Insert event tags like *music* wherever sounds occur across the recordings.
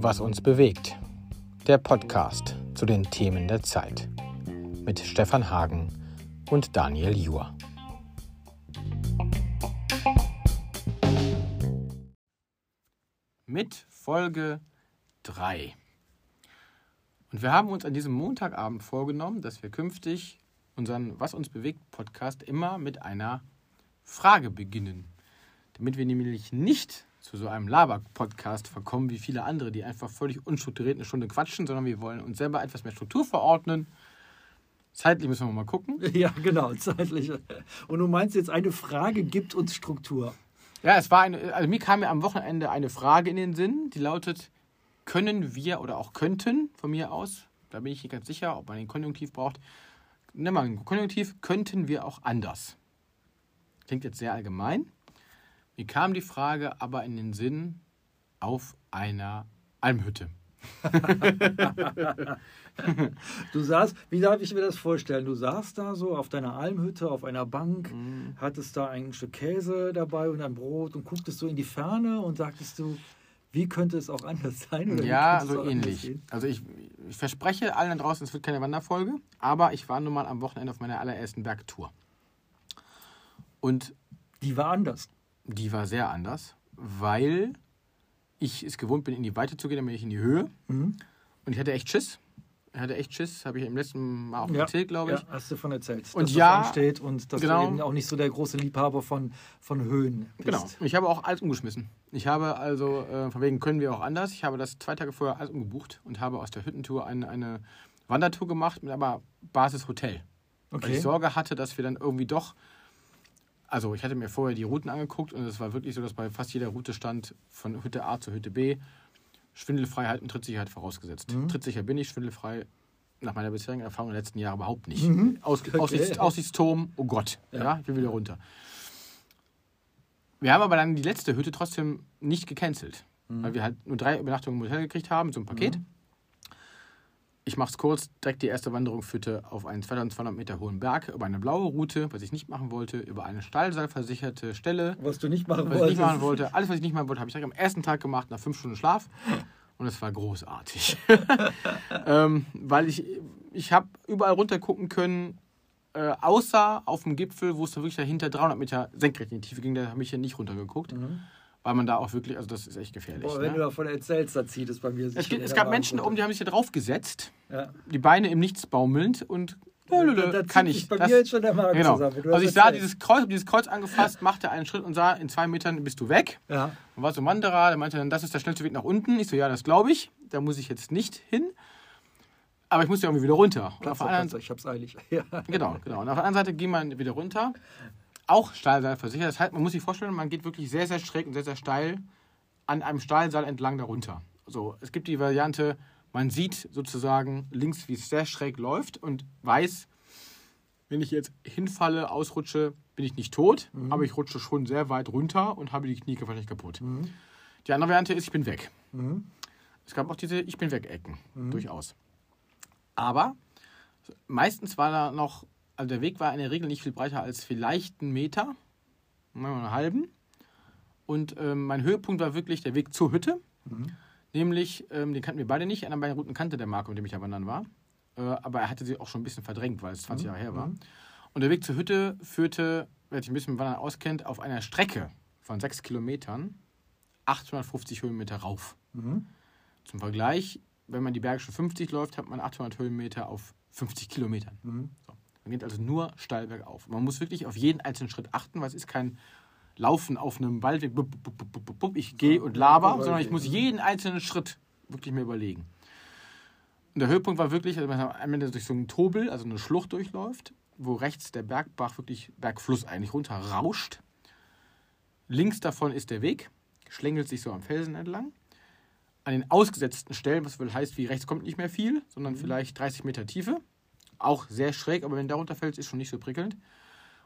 Was uns bewegt. Der Podcast zu den Themen der Zeit. Mit Stefan Hagen und Daniel Juhr. Mit Folge 3. Und wir haben uns an diesem Montagabend vorgenommen, dass wir künftig unseren Was uns bewegt Podcast immer mit einer Frage beginnen. Damit wir nämlich nicht zu so einem Laber-Podcast verkommen wie viele andere, die einfach völlig unstrukturiert eine Stunde quatschen, sondern wir wollen uns selber etwas mehr Struktur verordnen. Zeitlich müssen wir mal gucken. *laughs* Ja, genau, zeitlich. Und du meinst jetzt, eine Frage gibt uns Struktur. Ja, es war eine, also mir kam mir am Wochenende eine Frage in den Sinn, die lautet, können wir oder auch könnten von mir aus, da bin ich nicht ganz sicher, ob man den Konjunktiv braucht, nimm mal ein Konjunktiv, könnten wir auch anders. Klingt jetzt sehr allgemein. Mir kam die Frage aber in den Sinn auf einer Almhütte. *laughs* du saßt, wie darf ich mir das vorstellen? Du saßt da so auf deiner Almhütte auf einer Bank, mm. hattest da ein Stück Käse dabei und ein Brot und gucktest so in die Ferne und sagtest du, wie könnte es auch anders *laughs* sein? Oder ja, so ähnlich. Also ich, ich, verspreche allen da draußen, es wird keine Wanderfolge, aber ich war nun mal am Wochenende auf meiner allerersten Bergtour. Und die war anders. Die war sehr anders, weil ich es gewohnt bin, in die Weite zu gehen, dann bin ich in die Höhe. Mhm. Und ich hatte echt Schiss. Ich hatte echt Schiss, habe ich im letzten Mal auch ja, erzählt, glaube ich. Ja, hast du von erzählt. Und ja, steht und dass genau, du eben auch nicht so der große Liebhaber von, von Höhen bist. Genau. Ich habe auch alles umgeschmissen. Ich habe also, äh, von wegen können wir auch anders. Ich habe das zwei Tage vorher alles umgebucht und habe aus der Hüttentour eine, eine Wandertour gemacht mit aber Basishotel. Okay. Weil ich Sorge hatte, dass wir dann irgendwie doch also ich hatte mir vorher die Routen angeguckt und es war wirklich so, dass bei fast jeder Route stand, von Hütte A zu Hütte B, Schwindelfreiheit und Trittsicherheit vorausgesetzt. Mhm. Trittsicher bin ich, schwindelfrei nach meiner bisherigen Erfahrung in den letzten Jahren überhaupt nicht. Mhm. Aus, okay. Aussichts, Aussichtsturm, oh Gott, ja. ja. ich will wieder runter. Wir haben aber dann die letzte Hütte trotzdem nicht gecancelt, mhm. weil wir halt nur drei Übernachtungen im Hotel gekriegt haben, so ein Paket. Mhm ich mache es kurz, direkt die erste Wanderung führte auf einen 2200 Meter hohen Berg über eine blaue Route, was ich nicht machen wollte, über eine stallseilversicherte Stelle. Was du nicht machen was wolltest. Ich nicht machen wollte. Alles, was ich nicht machen wollte, habe ich direkt am ersten Tag gemacht, nach fünf Stunden Schlaf. Und es war großartig. *laughs* ähm, weil ich, ich habe überall runter gucken können, äh, außer auf dem Gipfel, wo es da wirklich dahinter 300 Meter senkrecht in die Tiefe ging, da habe ich ja nicht runtergeguckt. Mhm weil man da auch wirklich, also das ist echt gefährlich. Boah, wenn ne? du davon erzählst, dann zieht es bei mir sich. Es, gibt, es gab Menschen oben, die haben sich da drauf gesetzt, ja. die Beine im Nichts baumelnd und da, kann ich. Bei das, mir jetzt schon der Magen genau. zusammen. Also ich sah dieses Kreuz, dieses Kreuz angefasst, machte einen Schritt und sah, in zwei Metern bist du weg. Ja. Und war so ein Wanderer, der meinte dann, das ist der schnellste Weg nach unten. Ich so, ja, das glaube ich. Da muss ich jetzt nicht hin. Aber ich muss ja irgendwie wieder runter. Platz, anderen, ich hab's eilig. *laughs* Ja. Genau, genau. Und auf der anderen Seite ging man wieder runter auch Stahlseil versichert. Das heißt, man muss sich vorstellen, man geht wirklich sehr, sehr schräg und sehr, sehr steil an einem Stahlseil entlang darunter. So, es gibt die Variante, man sieht sozusagen links, wie es sehr schräg läuft und weiß, wenn ich jetzt hinfalle, ausrutsche, bin ich nicht tot, mhm. aber ich rutsche schon sehr weit runter und habe die Knie wahrscheinlich kaputt. Mhm. Die andere Variante ist, ich bin weg. Mhm. Es gab auch diese Ich bin weg-Ecken, mhm. durchaus. Aber meistens war da noch also der Weg war in der Regel nicht viel breiter als vielleicht einen Meter, einen halben. Und ähm, mein Höhepunkt war wirklich der Weg zur Hütte. Mhm. Nämlich, ähm, den kannten wir beide nicht, an der beiden Routen kannte der Marco, mit dem ich da wandern war. Äh, aber er hatte sie auch schon ein bisschen verdrängt, weil es 20 mhm. Jahre her war. Mhm. Und der Weg zur Hütte führte, wer sich ein bisschen mit Wandern auskennt, auf einer Strecke von sechs Kilometern 850 Höhenmeter rauf. Mhm. Zum Vergleich, wenn man die Berge schon 50 läuft, hat man 800 Höhenmeter auf 50 Kilometern. Mhm. Man geht also nur steil bergauf. Man muss wirklich auf jeden einzelnen Schritt achten, weil es ist kein Laufen auf einem Waldweg, ich gehe und laber, sondern ich muss jeden einzelnen Schritt wirklich mir überlegen. Und der Höhepunkt war wirklich, dass man am Ende durch so einen Tobel, also eine Schlucht durchläuft, wo rechts der Bergbach wirklich Bergfluss eigentlich runter rauscht. Links davon ist der Weg, schlängelt sich so am Felsen entlang. An den ausgesetzten Stellen, was wohl heißt, wie rechts kommt nicht mehr viel, sondern mhm. vielleicht 30 Meter Tiefe, auch sehr schräg, aber wenn der runterfällt, ist schon nicht so prickelnd.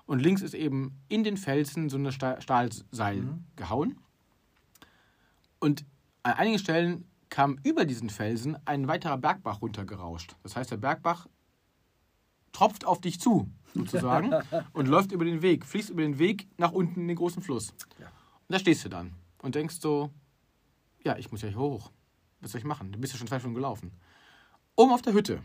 Und links ist eben in den Felsen so eine Stahlseil mhm. gehauen. Und an einigen Stellen kam über diesen Felsen ein weiterer Bergbach runtergerauscht. Das heißt, der Bergbach tropft auf dich zu, sozusagen, *laughs* und läuft über den Weg, fließt über den Weg nach unten in den großen Fluss. Ja. Und da stehst du dann und denkst so, ja, ich muss ja hier hoch. Was soll ich machen? Du bist ja schon zwei Stunden gelaufen. Oben auf der Hütte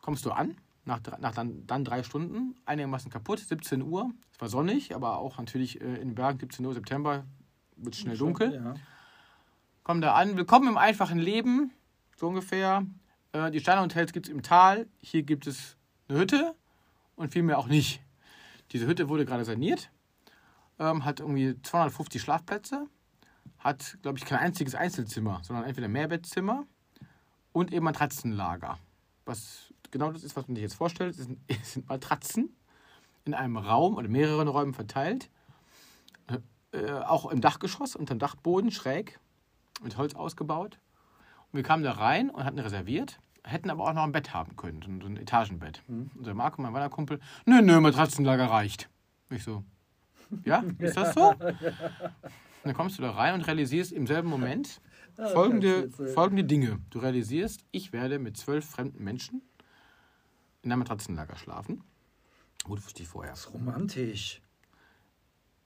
kommst du an, nach, nach dann, dann drei Stunden, einigermaßen kaputt, 17 Uhr. Es war sonnig, aber auch natürlich äh, in Bergen, 17 Uhr September, wird schnell dunkel. Ja. Komm da an, willkommen im einfachen Leben, so ungefähr. Äh, die Sternhotels gibt es im Tal, hier gibt es eine Hütte und viel mehr auch nicht. Diese Hütte wurde gerade saniert, ähm, hat irgendwie 250 Schlafplätze, hat, glaube ich, kein einziges Einzelzimmer, sondern entweder Mehrbettzimmer und eben Matratzenlager. Was genau das ist, was man sich jetzt vorstellt, es sind, *laughs* es sind Matratzen in einem Raum oder mehreren Räumen verteilt, äh, auch im Dachgeschoss, unterm Dachboden schräg mit Holz ausgebaut. Und wir kamen da rein und hatten reserviert, hätten aber auch noch ein Bett haben können, so ein- Etagenbett. Unser Marco, mein Wanderkumpel, nö, nö, Matratzenlager reicht. Ich so, ja, *laughs* ist das so? Und dann kommst du da rein und realisierst im selben Moment *laughs* folgende, jetzt, äh, folgende Dinge. Du realisierst, ich werde mit zwölf fremden Menschen in einem Matratzenlager schlafen. Gut, wusste ich vorher. Das ist romantisch.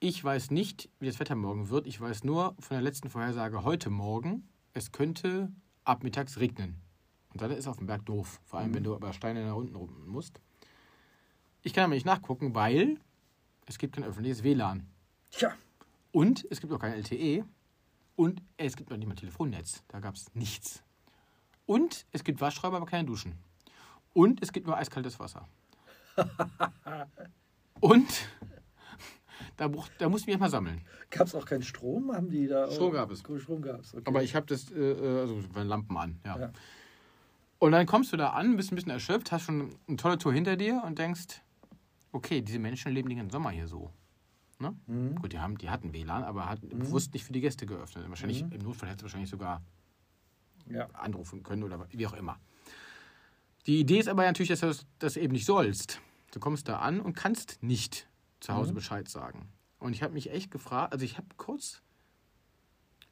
Ich weiß nicht, wie das Wetter morgen wird. Ich weiß nur von der letzten Vorhersage heute Morgen, es könnte ab mittags regnen. Und dann ist auf dem Berg doof. Vor allem, wenn du über Steine nach unten rum musst. Ich kann aber nicht nachgucken, weil es gibt kein öffentliches WLAN. Tja, Und es gibt auch kein LTE. Und es gibt noch nicht mal Telefonnetz. Da gab es nichts. Und es gibt Waschräume, aber keine Duschen. Und es gibt nur eiskaltes Wasser. *laughs* Und da, bruch- da musste ich mich mal sammeln. gab es auch keinen Strom? Haben die da Strom gab es. Strom gab es. Okay. Aber ich habe das, äh, äh, also Lampen an, ja. Ja. Und dann kommst du da an, bist ein bisschen erschöpft, hast schon eine tolle Tour hinter dir und denkst, okay, diese Menschen leben den ganzen Sommer hier so. Ne? Mhm. Gut, die, haben, die hatten WLAN, aber hat bewusst nicht für die Gäste geöffnet. Wahrscheinlich, Im Notfall hättest du wahrscheinlich sogar Ja. anrufen können oder wie auch immer. Die Idee ist aber natürlich, dass du das, eben nicht sollst. Du kommst da an und kannst nicht zu Hause Bescheid sagen. Und ich habe mich echt gefragt, also ich habe kurz,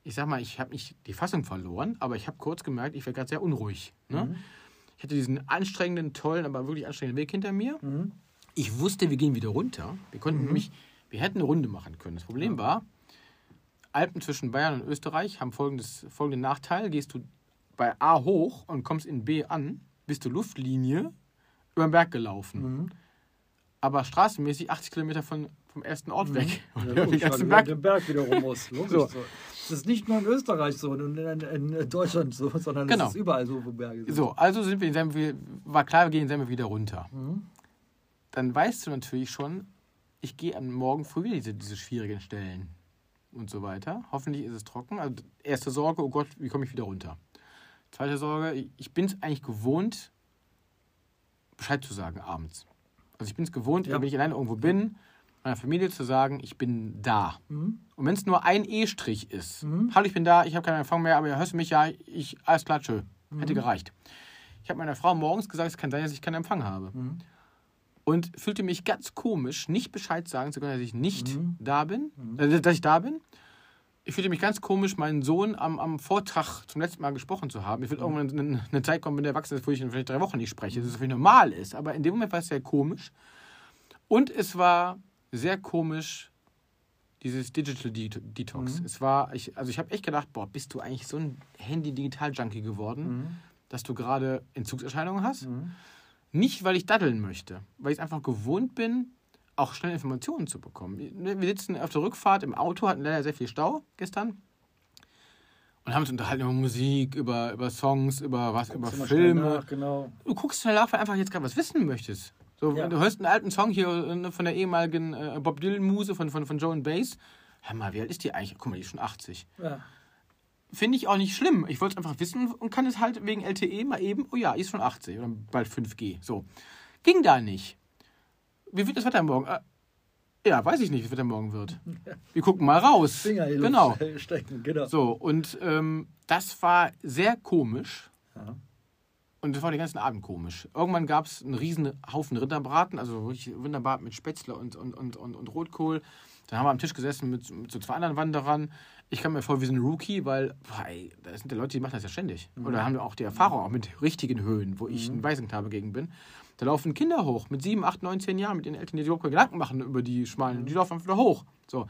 ich sag mal, ich habe nicht die Fassung verloren, aber ich habe kurz gemerkt, ich werde gerade sehr unruhig. Ne? Ich hatte diesen anstrengenden, tollen, aber wirklich anstrengenden Weg hinter mir. Mhm. Ich wusste, wir gehen wieder runter. Wir konnten nämlich, wir hätten eine Runde machen können. Das Problem war, Alpen zwischen Bayern und Österreich haben folgendes, folgenden Nachteil. Gehst du bei A hoch und kommst in B an, bist du Luftlinie über den Berg gelaufen. Mhm. Aber straßenmäßig 80 Kilometer von, vom ersten Ort weg. Und Ja, den logisch, du Berg. den Berg wieder rum musst. *laughs* Logisch So. so. Das ist nicht nur in Österreich so und in, in Deutschland so, sondern Genau. es ist überall so, wo Berge sind. So, also sind wir in Semmeln, war klar, wir gehen in Semmeln wieder runter. Mhm. Dann weißt du natürlich schon, ich gehe am Morgen früh wieder diese, diese schwierigen Stellen und so weiter. Hoffentlich ist es trocken. Also erste Sorge, oh Gott, wie komme ich wieder runter? Zweite Sorge, ich- bin es eigentlich gewohnt, Bescheid zu sagen abends. Also ich bin es gewohnt, Ja. wenn ich alleine irgendwo bin, meiner Familie zu sagen, ich bin da. Mhm. Und wenn es nur ein E-Strich ist, Mhm. hallo, ich bin da, ich habe keinen Empfang mehr, aber hörst du mich ja, ich, alles klar, tschö. Mhm. Hätte gereicht. Ich habe meiner Frau morgens gesagt, es kann sein, dass ich keinen Empfang habe. Mhm. Und fühlte mich ganz komisch, nicht Bescheid sagen zu können, dass ich nicht Mhm. da bin, äh, dass ich da bin. Ich fühlte mich ganz komisch, meinen Sohn am, am Vortrag zum letzten Mal gesprochen zu haben. Ich Mhm. will irgendwann eine, eine Zeit kommen, wenn der erwachsen ist, wo ich ihn vielleicht drei Wochen nicht spreche. Das ist völlig normal ist. Aber in dem Moment war es sehr komisch. Und es war sehr komisch, dieses Digital Det Detox. Mhm. Es war, ich, also ich habe echt gedacht, boah, bist du eigentlich so ein Handy-Digital-Junkie geworden, Mhm. dass du gerade Entzugserscheinungen hast? Mhm. Nicht, weil ich daddeln möchte, weil ich es einfach gewohnt bin, auch schnell Informationen zu bekommen. Wir sitzen auf der Rückfahrt im Auto, hatten leider sehr viel Stau gestern und haben uns unterhalten über Musik, über, über Songs, über was, über Filme. Nach, genau. Du guckst schnell nach, weil einfach jetzt gerade was wissen möchtest. So, Ja. Du hörst einen alten Song hier äh, von der ehemaligen äh, Bob Dylan-Muse von, von, von Joe and Bass. Hör mal, wie alt ist die eigentlich? Guck mal, die ist schon 80. Ja. Finde ich auch nicht schlimm. Ich wollte es einfach wissen und kann es halt wegen LTE mal eben, oh ja, ist schon 80 oder bald 5G. So. Ging da nicht. Wie wird das Wetter morgen? Äh, ja, weiß ich nicht, wie das Wetter morgen wird. *laughs* Wir gucken mal raus. Finger in genau. *laughs* Stecken, genau. So, und ähm, das war sehr komisch. Ja. Und das war den ganzen Abend komisch. Irgendwann gab es einen riesen Haufen Rinderbraten, also wirklich wunderbar mit Spätzle und, und, und, und, und Rotkohl. Dann haben wir am Tisch gesessen mit, mit so zwei anderen Wanderern. Ich kam mir vor wie so ein Rookie, weil boah, ey, da sind ja Leute, die machen das ja ständig. Oder haben auch die Erfahrung auch mit richtigen Höhen, wo ich ein Waisenklabe gegen bin. Da laufen Kinder hoch mit sieben, acht, neun, zehn Jahren mit ihren Eltern, die sich überhaupt keine Gedanken machen über die schmalen. Die laufen einfach wieder hoch. So.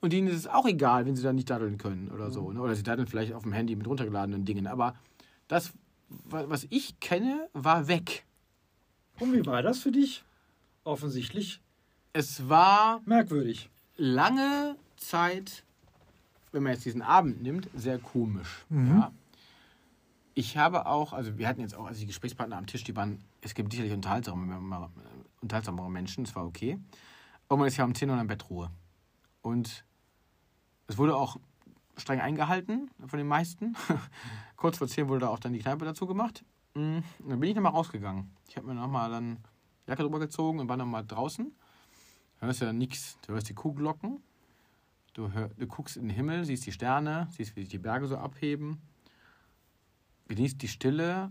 Und denen ist es auch egal, wenn sie da nicht daddeln können oder so. Ne? Oder sie daddeln vielleicht auf dem Handy mit runtergeladenen Dingen. Aber das, wa- was ich kenne, war weg. Und wie war das für dich? Offensichtlich Es war merkwürdig. lange Zeit, wenn man jetzt diesen Abend nimmt, sehr komisch. Mhm. Ja. Ich habe auch, also wir hatten jetzt auch, also die Gesprächspartner am Tisch, die waren, es gibt sicherlich unterhaltsamere, unterhaltsamere Menschen, das war okay. Aber man ist ja um 10 Uhr im Bett Ruhe. Und es wurde auch streng eingehalten von den meisten. *laughs* Kurz vor 10 wurde da auch dann die Kneipe dazu gemacht. Mm, und Dann bin ich nochmal rausgegangen. Ich habe mir nochmal dann Jacke drüber gezogen und war nochmal draußen. Du hörst ja nichts. Du hörst die Kuhglocken. Du, hör, du guckst in den Himmel, siehst die Sterne, siehst, wie sich die Berge so abheben. Genießt die Stille.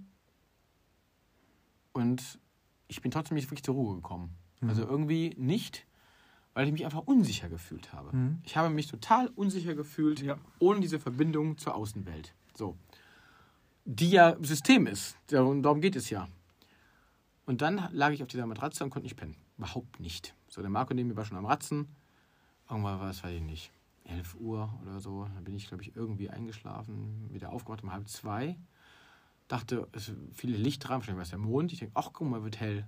Und ich bin trotzdem nicht wirklich zur Ruhe gekommen. Also irgendwie nicht, weil ich mich einfach unsicher gefühlt habe. Mhm. Ich habe mich total unsicher gefühlt, Ja. ohne diese Verbindung zur Außenwelt. So. Die ja System ist. Darum darum geht es ja. Und dann lag ich auf dieser Matratze und konnte nicht pennen. Überhaupt nicht. So, der Marco neben mir war schon am Ratzen. Irgendwann war es, weiß ich nicht, 11 Uhr oder so. Da bin ich, glaube ich, irgendwie eingeschlafen. Wieder aufgewacht um halb zwei. Dachte, es ist viel Licht dran, wahrscheinlich war es der Mond. Ich denke, ach, guck mal, wird hell.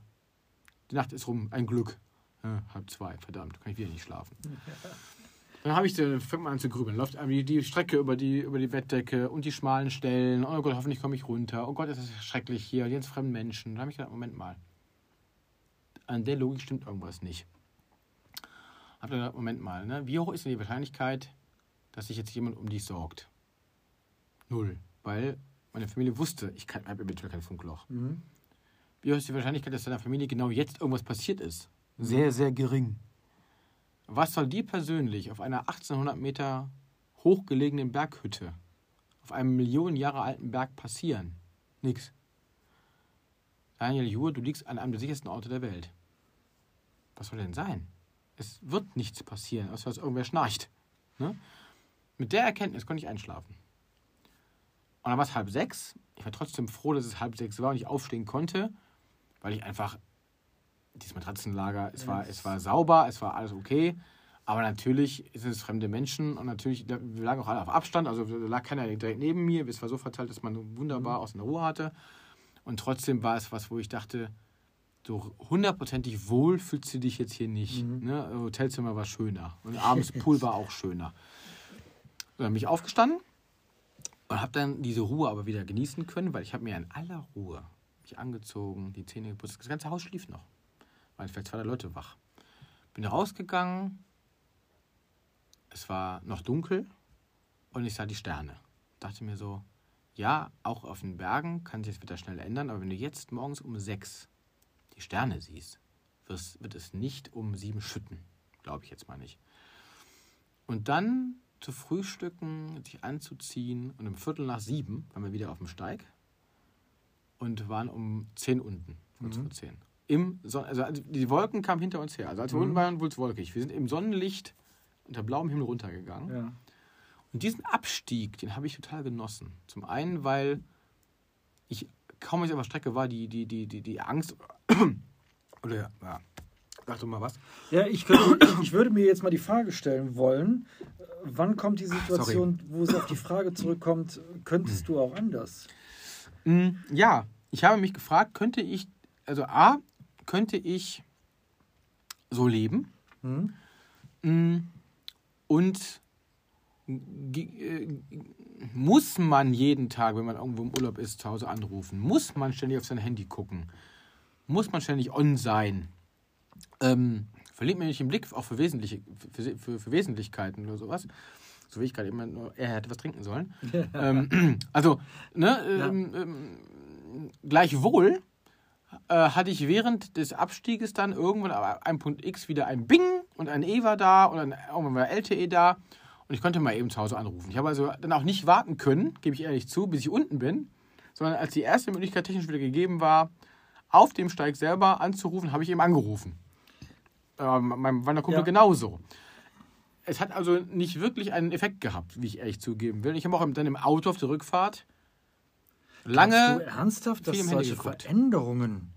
Die Nacht ist rum, ein Glück. Ja, halb zwei, verdammt, kann ich wieder nicht schlafen. *laughs* Dann habe ich, dann fängt man an zu grübeln. Läuft die, die Strecke über die, über die Bettdecke und die schmalen Stellen. Oh Gott, hoffentlich komme ich runter. Oh Gott, ist das schrecklich hier. Die ganzen fremden Menschen. Da habe ich gedacht, Moment mal. An der Logik stimmt irgendwas nicht. Hab dann gedacht, Moment mal, ne? wie hoch ist denn die Wahrscheinlichkeit, dass sich jetzt jemand um dich sorgt? Null. Weil meine Familie wusste, ich habe eventuell kein Funkloch. Mhm. Wie hoch ist die Wahrscheinlichkeit, dass deiner Familie genau jetzt irgendwas passiert ist? Sehr, sehr gering. Was soll dir persönlich auf einer 1800 Meter hochgelegenen Berghütte auf einem Millionen Jahre alten Berg passieren? Nix. Daniel Juhr, du liegst an einem der sichersten Orte der Welt. Was soll denn sein? Es wird nichts passieren, außer dass irgendwer schnarcht. Ne? Mit der Erkenntnis konnte ich einschlafen. Und dann war es halb sechs. Ich war trotzdem froh, dass es halb sechs war und ich aufstehen konnte, weil ich einfach dieses Matratzenlager, es war, es war sauber, es war alles okay. Aber natürlich sind es fremde Menschen und natürlich, wir lagen auch alle auf Abstand, also da lag keiner direkt neben mir. Es war so verteilt, dass man wunderbar aus einer Ruhe hatte. Und trotzdem war es was, wo ich dachte, so hundertprozentig wohl fühlst du dich jetzt hier nicht. Ne? Hotelzimmer war schöner und abends Pool *laughs* war auch schöner. Dann bin ich aufgestanden und habe dann diese Ruhe aber wieder genießen können, weil ich habe mir in aller Ruhe mich angezogen, die Zähne geputzt. Das ganze Haus schlief noch. Waren vielleicht zwei Leute wach. Bin rausgegangen. Es war noch dunkel und ich sah die Sterne. Dachte mir so, ja, auch auf den Bergen kann sich das Wetter schnell ändern, aber wenn du jetzt morgens um sechs die Sterne siehst, wird es nicht um sieben schütten. Glaube ich jetzt mal nicht. Und dann zu frühstücken, sich anzuziehen und um Viertel nach sieben waren wir wieder auf dem Steig und waren um zehn unten, kurz vor zehn. Im Son also also die Wolken kamen hinter uns her. Also als wir unten waren, wurde es wolkig. Wir sind im Sonnenlicht unter blauem Himmel runtergegangen. Ja. Und diesen Abstieg, den habe ich total genossen. Zum einen, weil ich kaum als ich auf der Strecke war, die, die, die, die, die Angst *coughs* oder ja, sag doch mal was. Ja, ich, könnte, *coughs* ich würde mir jetzt mal die Frage stellen wollen, wann kommt die Situation, wo es auf die Frage zurückkommt, könntest du auch anders? Mm, Ja, ich habe mich gefragt, könnte ich, also A, könnte ich so leben Hm? Mm, und äh, muss man jeden Tag, wenn man irgendwo im Urlaub ist, zu Hause anrufen? Muss man ständig auf sein Handy gucken? Muss man ständig on sein? Ähm, verliert man nicht den Blick auch für, wesentliche, für, für, für Wesentlichkeiten oder sowas? So wie ich gerade immer nur, er hätte was trinken sollen. *laughs* ähm, also, ne, ähm, ähm, gleichwohl äh, hatte ich während des Abstieges dann irgendwann aber ein Punkt X wieder ein Bing und ein E war da und ein, irgendwann war LTE da und ich konnte mal eben zu Hause anrufen. Ich habe also dann auch nicht warten können, gebe ich ehrlich zu, bis ich unten bin, sondern als die erste Möglichkeit technisch wieder gegeben war, auf dem Steig selber anzurufen, habe ich eben angerufen. Äh, meinem Wanderkumpel Ja. genauso. Es hat also nicht wirklich einen Effekt gehabt, wie ich ehrlich zugeben will. Ich habe auch dann im Auto auf der Rückfahrt Glaubst lange du ernsthaft, dass solche. Veränderungen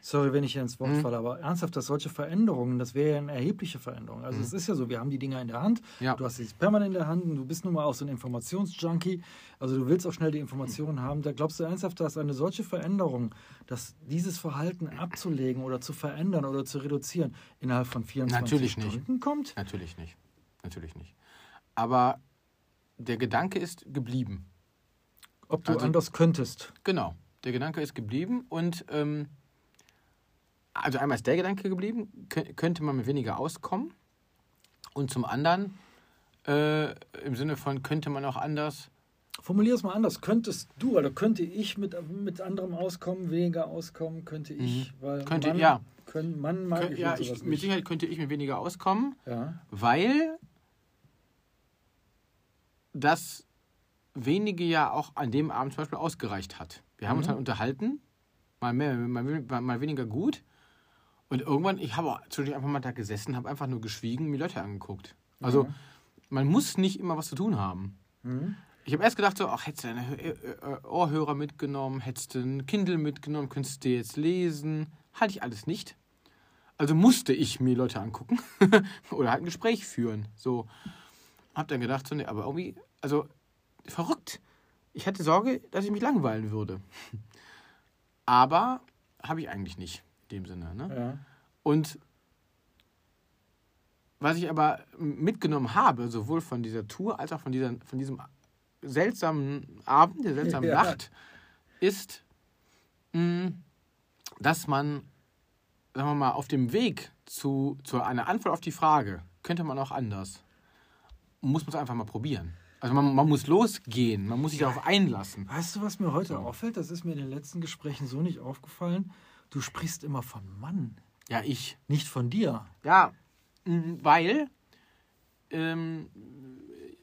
sorry, wenn ich hier ins Wort Mhm. falle, aber ernsthaft, dass solche Veränderungen, das wäre ja eine erhebliche Veränderung. Also es ist ja so, wir haben die Dinger in der Hand, Mhm. Ja. du hast sie permanent in der Hand und du bist nun mal auch so ein Informationsjunkie, also du willst auch schnell die Informationen haben. Da glaubst du ernsthaft, dass eine solche Veränderung, dass dieses Verhalten abzulegen oder zu verändern oder zu reduzieren, innerhalb von 24 Natürlich nicht. Stunden kommt? Natürlich nicht. Natürlich nicht. Aber der Gedanke ist geblieben. Ob du Also- anders könntest. Genau. Der Gedanke ist geblieben und ähm, also einmal ist der Gedanke geblieben, kö- könnte man mit weniger auskommen und zum anderen äh, im Sinne von könnte man auch anders. Formulier es mal anders. Könntest du oder könnte ich mit, mit anderem auskommen, weniger auskommen, könnte ich? Weil Mhm. Könnte- Mann, ja. Können, Mann mag Kö- ich ja, mit ich, mit. Sicherheit könnte ich mit weniger auskommen, Ja. weil das wenige ja auch an dem Abend zum Beispiel ausgereicht hat. Wir haben uns Mhm. halt unterhalten, mal mehr, mal, mal, mal weniger gut. Und irgendwann, ich habe zwischendurch einfach mal da gesessen, habe einfach nur geschwiegen, mir Leute angeguckt. Also Mhm. man muss nicht immer was zu tun haben. Mhm. Ich habe erst gedacht, so, ach, hättest du deine äh, äh, Ohrhörer mitgenommen, hättest du ein Kindle mitgenommen, könntest du jetzt lesen. Hatte ich alles nicht. Also musste ich mir Leute angucken *laughs* oder halt ein Gespräch führen. So. Hab dann gedacht, so, nee, aber irgendwie, also verrückt. Ich hatte Sorge, dass ich mich langweilen würde. *laughs* Aber habe ich eigentlich nicht, in dem Sinne. Ne? Ja. Und was ich aber mitgenommen habe, sowohl von dieser Tour als auch von, dieser, von diesem seltsamen Abend, der seltsamen *laughs* Ja. Nacht, ist, mh, dass man, sagen wir mal, auf dem Weg zu, zu einer Antwort auf die Frage, könnte man auch anders, muss man es einfach mal probieren. Also man, man muss losgehen, man muss sich darauf einlassen. Weißt du, was mir heute auffällt? Das ist mir in den letzten Gesprächen so nicht aufgefallen. Du sprichst immer von Mann, Ja, ich. nicht von dir. Ja, weil, ähm,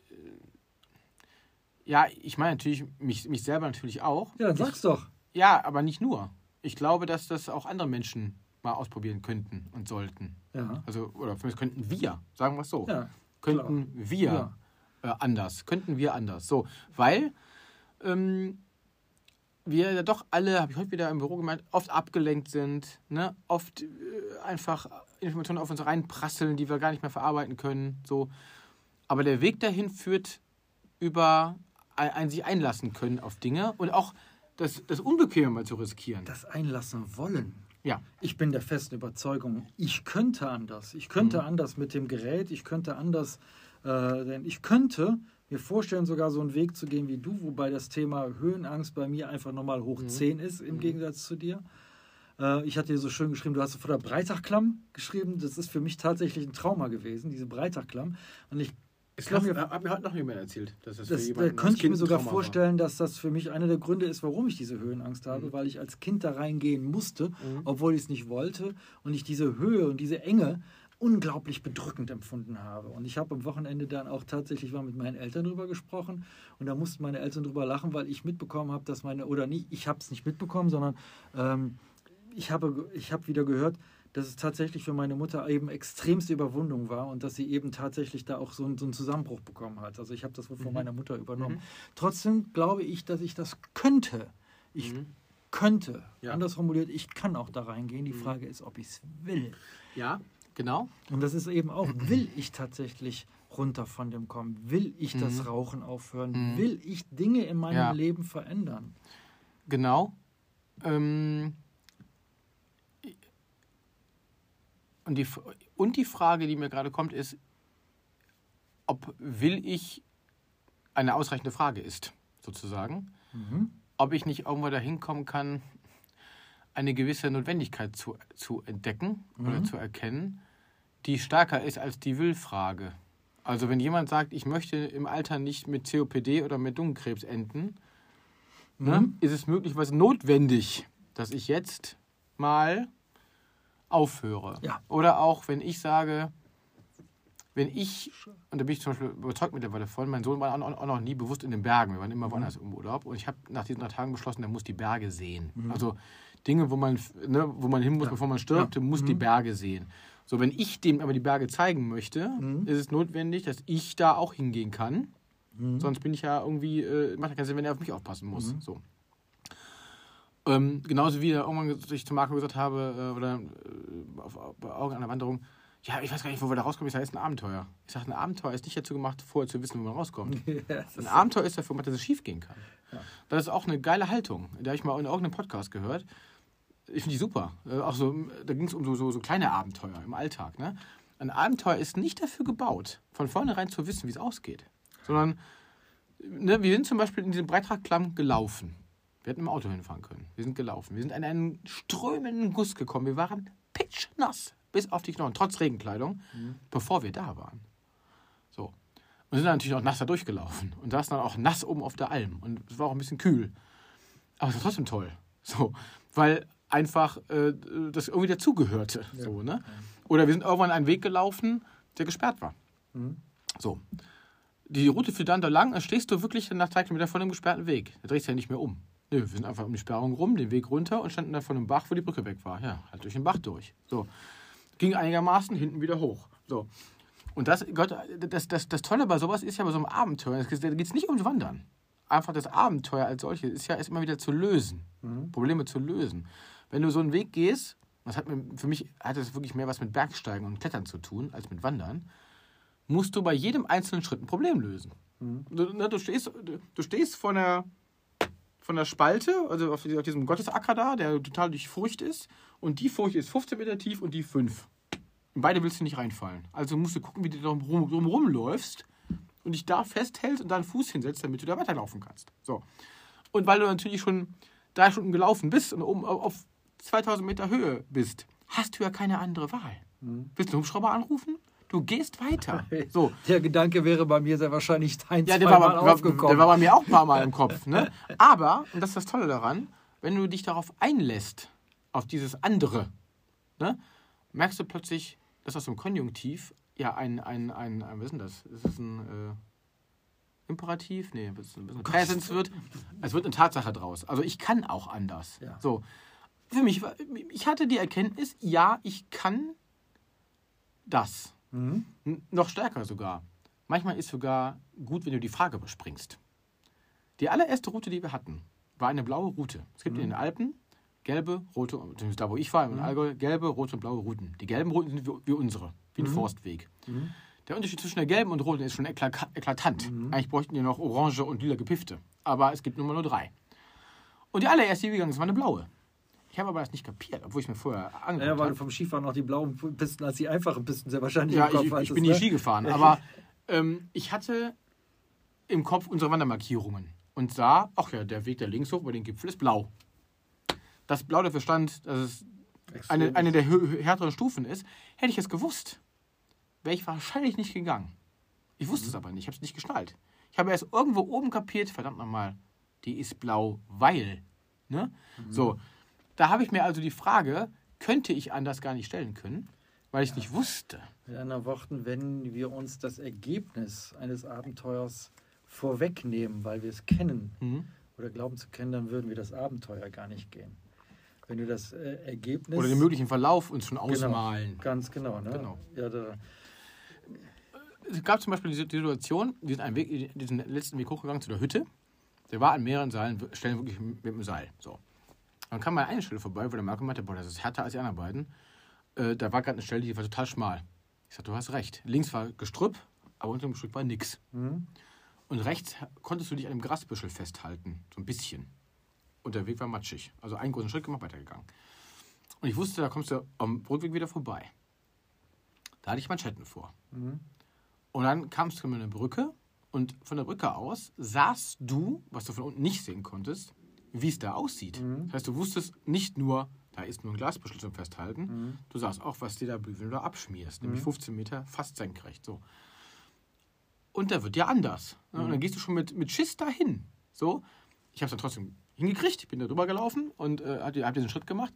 äh, ja, ich meine natürlich mich, mich selber natürlich auch. Ja, dann sag's doch. Ja, aber nicht nur. Ich glaube, dass das auch andere Menschen mal ausprobieren könnten und sollten. Ja. Also, oder zumindest könnten wir, sagen wir es so. Ja. könnten wir Ja. äh, anders. Könnten wir anders. So, weil ähm, wir ja doch alle, habe ich heute wieder im Büro gemeint, oft abgelenkt sind, ne? oft äh, einfach Informationen auf uns reinprasseln, die wir gar nicht mehr verarbeiten können. So. Aber der Weg dahin führt über ein, ein sich einlassen können auf Dinge und auch das, das Unbequeme mal zu riskieren. Das einlassen wollen. Ja. Ich bin der festen Überzeugung, ich könnte anders. Ich könnte Mhm. anders mit dem Gerät, ich könnte anders, äh, denn ich könnte mir vorstellen, sogar so einen Weg zu gehen wie du, wobei das Thema Höhenangst bei mir einfach nochmal hoch Mhm. 10 ist, im Gegensatz zu dir. Äh, ich hatte dir so schön geschrieben, du hast vor der Breitachklamm geschrieben, das ist für mich tatsächlich ein Trauma gewesen, diese Breitachklamm. Und ich Ich kann mir hat mir heute noch jemand erzählt, dass das, das, für da jemanden als könnte ich mir sogar Trauma war. vorstellen, dass das für mich einer der Gründe ist, warum ich diese Höhenangst habe, Mhm. weil ich als Kind da reingehen musste, Mhm. obwohl ich es nicht wollte und ich diese Höhe und diese Enge unglaublich bedrückend empfunden habe. Und ich habe am Wochenende dann auch tatsächlich mal mit meinen Eltern drüber gesprochen und da mussten meine Eltern drüber lachen, weil ich mitbekommen habe, dass meine, oder nicht, ich habe es nicht mitbekommen, sondern ähm, ich habe, ich habe wieder gehört, dass es tatsächlich für meine Mutter eben extremste Überwindung war und dass sie eben tatsächlich da auch so, einen- so einen Zusammenbruch bekommen hat. Also ich habe das wohl von Mhm. meiner Mutter übernommen. Mhm. Trotzdem glaube ich, dass ich das könnte. Ich Mhm. könnte. Ja. Anders formuliert, ich kann auch da reingehen. Die Mhm. Frage ist, ob ich es will. Ja, genau. Und das ist eben auch, *clears throat* will ich tatsächlich runter von dem kommen? Will ich das Mhm. Rauchen aufhören? Mhm. Will ich Dinge in meinem Ja. Leben verändern? Genau. Ähm, und, die, und die Frage, die mir gerade kommt, ist, ob will ich eine ausreichende Frage ist, sozusagen. Mhm. Ob ich nicht irgendwo dahin kommen kann, eine gewisse Notwendigkeit zu, zu entdecken oder Mhm. zu erkennen, die stärker ist als die Will-Frage. Also wenn jemand sagt, ich möchte im Alter nicht mit COPD oder mit Lungenkrebs enden, ne, Mhm. ist es möglicherweise notwendig, dass ich jetzt mal aufhöre. Ja. Oder auch, wenn ich sage, wenn ich, und da bin ich zum Beispiel überzeugt mittlerweile von, mein Sohn war auch noch, nie bewusst in den Bergen, wir waren immer woanders im Urlaub und ich habe nach diesen drei Tagen beschlossen, er muss die Berge sehen. Mhm. Also Dinge, wo man, ne, wo man hin muss, Ja. bevor man stirbt, Ja. muss die Mhm. Berge sehen. So, wenn ich dem aber die Berge zeigen möchte, Mhm. ist es notwendig, dass ich da auch hingehen kann. Mhm. Sonst bin ich ja irgendwie, äh, macht ja keinen Sinn, wenn er auf mich aufpassen muss. Mhm. So. Ähm, genauso wie irgendwann ich zu Marco gesagt habe, äh, oder äh, auf, auf, auf irgendeiner Wanderung, ja, ich weiß gar nicht, wo wir da rauskommen. Ich sage, es ist ein Abenteuer. Ich sage, ein Abenteuer ist nicht dazu gemacht, vorher zu wissen, wo man rauskommt. *laughs* Ja, ein Abenteuer ist dafür gemacht, dass es schief gehen kann. Ja. Das ist auch eine geile Haltung. Da habe ich mal in irgendeinem Podcast gehört. Ich finde die super. Äh, auch so, da ging es um so, so, so, kleine Abenteuer im Alltag. Ne? Ein Abenteuer ist nicht dafür gebaut, von vornherein zu wissen, wie es ausgeht. Sondern, ne, wir sind zum Beispiel in diesem Breitraklamm gelaufen. Wir hätten im Auto hinfahren können. Wir sind gelaufen. Wir sind in einen strömenden Guss gekommen. Wir waren pitchnass bis auf die Knochen, trotz Regenkleidung, mhm. bevor wir da waren. So. Und sind dann natürlich auch nass da durchgelaufen und saßen dann auch nass oben auf der Alm. Und es war auch ein bisschen kühl. Aber es war trotzdem toll. So. Weil einfach äh, das irgendwie dazugehörte. Ja. So, ne? Oder wir sind irgendwann einen Weg gelaufen, der gesperrt war. Mhm. So. Die Route führt dann da lang, dann stehst du wirklich nach drei Kilometern vor dem gesperrten Weg. Da drehst du ja nicht mehr um. Nö, wir sind einfach um die Sperrung rum, den Weg runter und standen dann vor einem Bach, wo die Brücke weg war. Ja, halt durch den Bach durch. So ging einigermaßen hinten wieder hoch. So. Und das, Gott, das, das, das Tolle bei sowas ist ja bei so einem Abenteuer, da geht es nicht ums Wandern. Einfach das Abenteuer als solches ist ja ist immer wieder zu lösen. Mhm. Probleme zu lösen. Wenn du so einen Weg gehst, das hat mir, für mich hat das wirklich mehr was mit Bergsteigen und Klettern zu tun, als mit Wandern, musst du bei jedem einzelnen Schritt ein Problem lösen. Mhm. Du, ne, du, stehst, du, du stehst vor einer von der Spalte, also auf diesem Gottesacker da, der total durch Furcht ist. Und die Furcht ist 15 Meter tief und die 5. In beide willst du nicht reinfallen. Also musst du gucken, wie du drum, drum rumläufst und dich da festhältst und deinen Fuß hinsetzt, damit du da weiterlaufen kannst. So. Und weil du natürlich schon drei Stunden gelaufen bist und oben auf 2000 Meter Höhe bist, hast du ja keine andere Wahl. Mhm. Willst du einen Hubschrauber anrufen? Du gehst weiter. *laughs* So. Der Gedanke wäre bei mir sehr wahrscheinlich ein, ja, der war, Mal aufgekommen. Der war bei mir auch ein paar Mal im *laughs* Kopf. Ne? Aber, und das ist das Tolle daran, wenn du dich darauf einlässt, auf dieses andere, ne, merkst du plötzlich, dass aus dem Konjunktiv ja ein, ein, ein, ein was ist denn das? Ist das ein äh, Imperativ? Nee, ein bisschen, ein bisschen Präsens wird. Es wird eine Tatsache draus. Also ich kann auch anders. Ja. So. Für mich, ich hatte die Erkenntnis, ja, ich kann das. Mhm. Noch stärker sogar. Manchmal ist sogar gut, wenn du die Frage überspringst. Die allererste Route, die wir hatten, war eine blaue Route. Es gibt mhm. in den Alpen gelbe, rote, da wo ich war, im mhm. Allgäu, gelbe, rote und blaue Routen. Die gelben Routen sind wie, unsere, wie ein mhm. Forstweg. Mhm. Der Unterschied zwischen der gelben und roten ist schon eklatant. Mhm. Eigentlich bräuchten wir noch orange und lila Gepifte. Aber es gibt nur mal nur drei. Und die allererste, die wir gegangen sind, war eine blaue. Ich habe aber das nicht kapiert, obwohl ich mir vorher angeguckt habe. Ja, weil vom Skifahren noch die blauen Pisten als die einfachen Pisten sehr wahrscheinlich ja, im Kopf ich, ich bin nie ne? Ski gefahren, aber ähm, ich hatte im Kopf unsere Wandermarkierungen und sah, ach ja, der Weg da links hoch über den Gipfel ist blau. Das Blau dafür stand, dass es eine, eine der härteren Stufen ist. Hätte ich es gewusst, wäre ich wahrscheinlich nicht gegangen. Ich wusste mhm. es aber nicht, ich habe es nicht geschnallt. Ich habe erst irgendwo oben kapiert, verdammt nochmal, die ist blau, weil. Ne? Mhm. So, da habe ich mir also die Frage, könnte ich anders gar nicht stellen können, weil ich ja. nicht wusste. Mit anderen Worten, wenn wir uns das Ergebnis eines Abenteuers vorwegnehmen, weil wir es kennen mhm. oder glauben zu kennen, dann würden wir das Abenteuer gar nicht gehen. Wenn du das äh, Ergebnis. Oder den möglichen Verlauf uns schon genau, ausmalen. Genau, ganz genau. Ne? genau. Ja, da, es gab zum Beispiel die Situation, wir sind einen Weg, diesen letzten Weg hochgegangen zu der Hütte. Der war an mehreren Stellen wirklich mit dem Seil. So. Dann kam mal eine Stelle vorbei, wo der Marco meinte, boah, das ist härter als die anderen beiden. Äh, da war gerade eine Stelle, die war total schmal. Ich sagte, du hast recht. Links war Gestrüpp, aber unter dem Stück war nichts. Mhm. Und rechts konntest du dich an einem Grasbüschel festhalten, so ein bisschen. Und der Weg war matschig. Also einen großen Schritt gemacht, weitergegangen. Und ich wusste, da kommst du am Rückweg wieder vorbei. Da hatte ich Manschetten vor. Mhm. Und dann kamst du mit einer Brücke und von der Brücke aus sahst du, was du von unten nicht sehen konntest, wie es da aussieht. Mhm. Das heißt, du wusstest nicht nur, da ist nur ein Glasbüschel zum Festhalten, mhm. du sahst auch, was dir da du da abschmierst. Mhm. Nämlich 15 Meter fast senkrecht. So. Und da wird ja anders. Und dann mhm. gehst du schon mit, mit Schiss dahin. So. Ich habe es dann trotzdem hingekriegt, bin da drüber gelaufen und äh, habe diesen Schritt gemacht.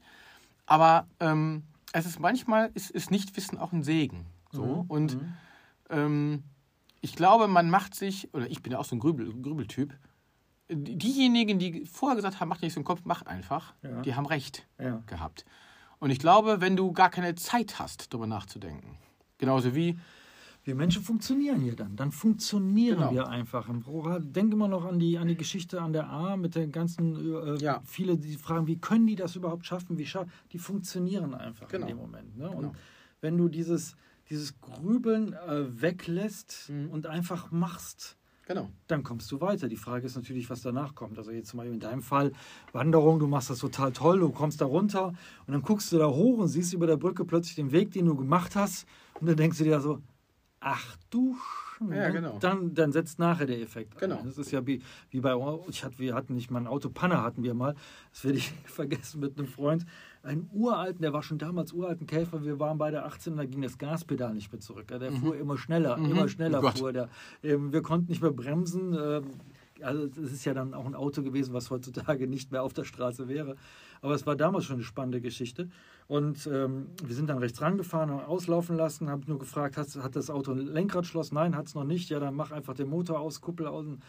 Aber ähm, es ist manchmal, ist, ist Nichtwissen auch ein Segen. So. Mhm. Und mhm. ähm, ich glaube, man macht sich, oder ich bin ja auch so ein Grübel, Grübeltyp, diejenigen, die vorher gesagt haben, mach nicht so einen Kopf, mach einfach, ja. die haben recht ja. gehabt. Und ich glaube, wenn du gar keine Zeit hast, darüber nachzudenken, genauso wie Wir Menschen funktionieren hier dann. Dann funktionieren Genau. wir einfach. Im Pro- Denk immer noch an die, an die Geschichte an der A mit den ganzen, äh, Ja. viele, die fragen, wie können die das überhaupt schaffen? Wie scha die funktionieren einfach Genau. in dem Moment. Ne? Genau. Und wenn du dieses, dieses Grübeln äh, weglässt Mhm. und einfach machst, Genau. dann kommst du weiter. Die Frage ist natürlich, was danach kommt. Also jetzt zum Beispiel in deinem Fall Wanderung, du machst das total toll, du kommst da runter und dann guckst du da hoch und siehst über der Brücke plötzlich den Weg, den du gemacht hast und dann denkst du dir so, ach du Sch- Ja, genau. Dann, dann setzt nachher der Effekt ein. Genau. Das ist ja wie, wie bei ich hatte, wir hatten nicht mal ein Autopanne hatten wir mal, das werde ich *laughs* vergessen mit einem Freund, einen uralten, der war schon damals uralten Käfer, wir waren beide 18 und da ging das Gaspedal nicht mehr zurück. Der fuhr immer schneller, Mhm. immer schneller Oh fuhr der. Ähm, Wir konnten nicht mehr bremsen. ähm, Also das ist ja dann auch ein Auto gewesen, was heutzutage nicht mehr auf der Straße wäre. Aber es war damals schon eine spannende Geschichte. Und ähm, wir sind dann rechts rangefahren und auslaufen lassen. Habe nur gefragt, hat, hat das Auto ein Lenkradschloss? Nein, hat es noch nicht. Ja, dann mach einfach den Motor aus, Kuppel aus. Und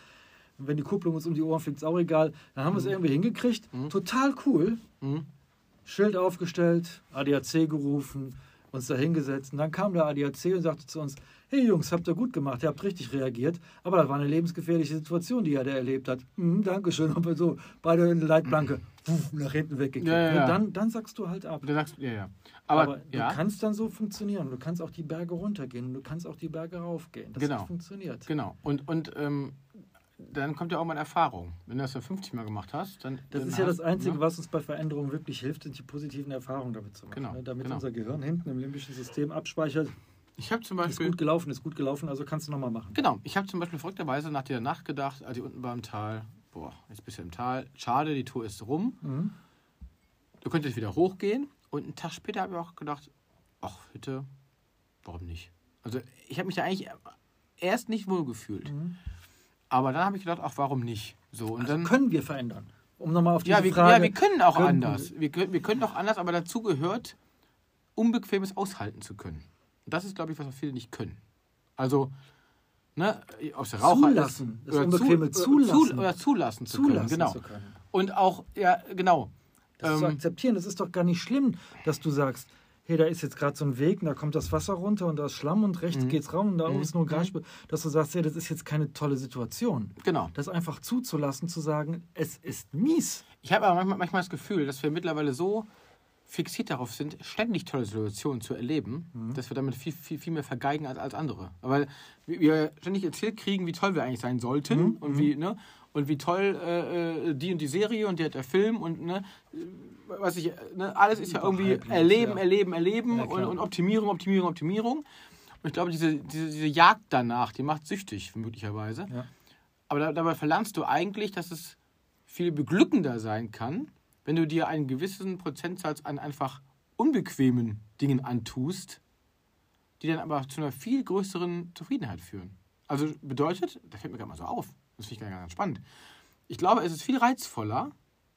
wenn die Kupplung uns um die Ohren fliegt, ist auch egal. Dann haben wir es irgendwie hingekriegt. Total cool. Mhm. Schild aufgestellt, ADAC gerufen, uns da hingesetzt. Und dann kam der ADAC und sagte zu uns, hey Jungs, habt ihr gut gemacht, ihr habt richtig reagiert. Aber das war eine lebensgefährliche Situation, die er da erlebt hat. Mhm, Dankeschön. Und so beide in der Leitplanke *clears throat* wuff, nach hinten weggekippt. Ja, ja, ja. Und dann, dann sagst du halt ab. Du sagst, ja, ja. Aber, Aber, ja, du kannst dann so funktionieren. Du kannst auch die Berge runtergehen und du kannst auch die Berge raufgehen. Das Genau. funktioniert. genau. Und, und ähm, dann kommt ja auch mal Erfahrung. Wenn du das dann 50 Mal gemacht hast, dann. Das dann ist ja hast, das Einzige, ne? was uns bei Veränderungen wirklich hilft, sind die positiven Erfahrungen damit zu machen. Genau, ne? Damit genau. unser Gehirn hinten im limbischen System abspeichert, Ich habe zum ist Beispiel. gut gelaufen, ist gut gelaufen, also kannst du nochmal machen. Genau, ich habe zum Beispiel verrückterweise nach der Nacht gedacht, als ich unten war im Tal, boah, jetzt bist du im Tal, schade, die Tour ist rum. Mhm. Du könntest wieder hochgehen. Und einen Tag später habe ich auch gedacht, ach, Hütte, warum nicht? Also ich habe mich da eigentlich erst nicht wohl gefühlt. Mhm. Aber dann habe ich gedacht, ach, warum nicht? So, und dann. Können wir verändern? Um nochmal auf diese Ja wir, Frage... ja, wir können auch können- anders. Wir, können- wir können auch anders, aber dazu gehört, Unbequemes aushalten zu können. Und das ist, glaube ich, was viele nicht können. Also, ne, aus der Raucher Zulassen. Das oder Unbequeme zu, zulassen. Zu, oder zulassen zu zulassen können. Genau. zu können. Und auch, ja, genau. Das zu Ähm, akzeptieren, das ist doch gar nicht schlimm, dass du sagst, hey, da ist jetzt gerade so ein Weg, und da kommt das Wasser runter und da ist Schlamm und rechts geht's raum und da Mhm. ist nur Mhm. Gas, dass du sagst, hey, das ist jetzt keine tolle Situation. genau. Das einfach zuzulassen, zu sagen, es ist mies. Ich habe aber manchmal, manchmal das Gefühl, dass wir mittlerweile so fixiert darauf sind, ständig tolle Situationen zu erleben, Mhm. dass wir damit viel, viel, viel mehr vergeigen als, als andere. Weil wir- wir ständig erzählt kriegen, wie toll wir eigentlich sein sollten Mhm. und wie, ne? Und wie toll äh, äh, die und die Serie und der, der Film und ne, was ich, ne, alles ist ja irgendwie erleben, ja. erleben, erleben Ja, und, und Optimierung, Optimierung, Optimierung. Und ich glaube, diese, diese, diese Jagd danach, die macht süchtig, möglicherweise. Ja. Aber da, dabei verlangst du eigentlich, dass es viel beglückender sein kann, wenn du dir einen gewissen Prozentsatz an einfach unbequemen Dingen antust, die dann aber zu einer viel größeren Zufriedenheit führen. Also bedeutet, das fällt mir gerade mal so auf, das finde ich ganz, spannend. Ich glaube, es ist viel reizvoller,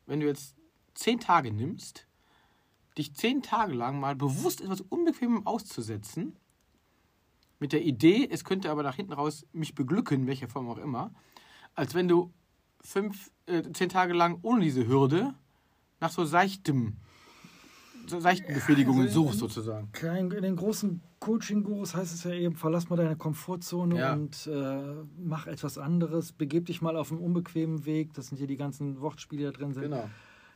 wenn du jetzt zehn Tage nimmst, dich zehn Tage lang mal bewusst etwas Unbequemem auszusetzen, mit der Idee, es könnte aber nach hinten raus mich beglücken, welcher Form auch immer, als wenn du fünf, äh, zehn Tage lang ohne diese Hürde nach so seichtem, so Befriedigungen also- suchst sozusagen. Klein, in den großen Coaching-Gurus heißt es ja eben, verlass mal deine Komfortzone Ja. und äh, mach etwas anderes, begeb dich mal auf einen unbequemen Weg. Das sind hier die ganzen Wortspiele, die da drin sind. Genau.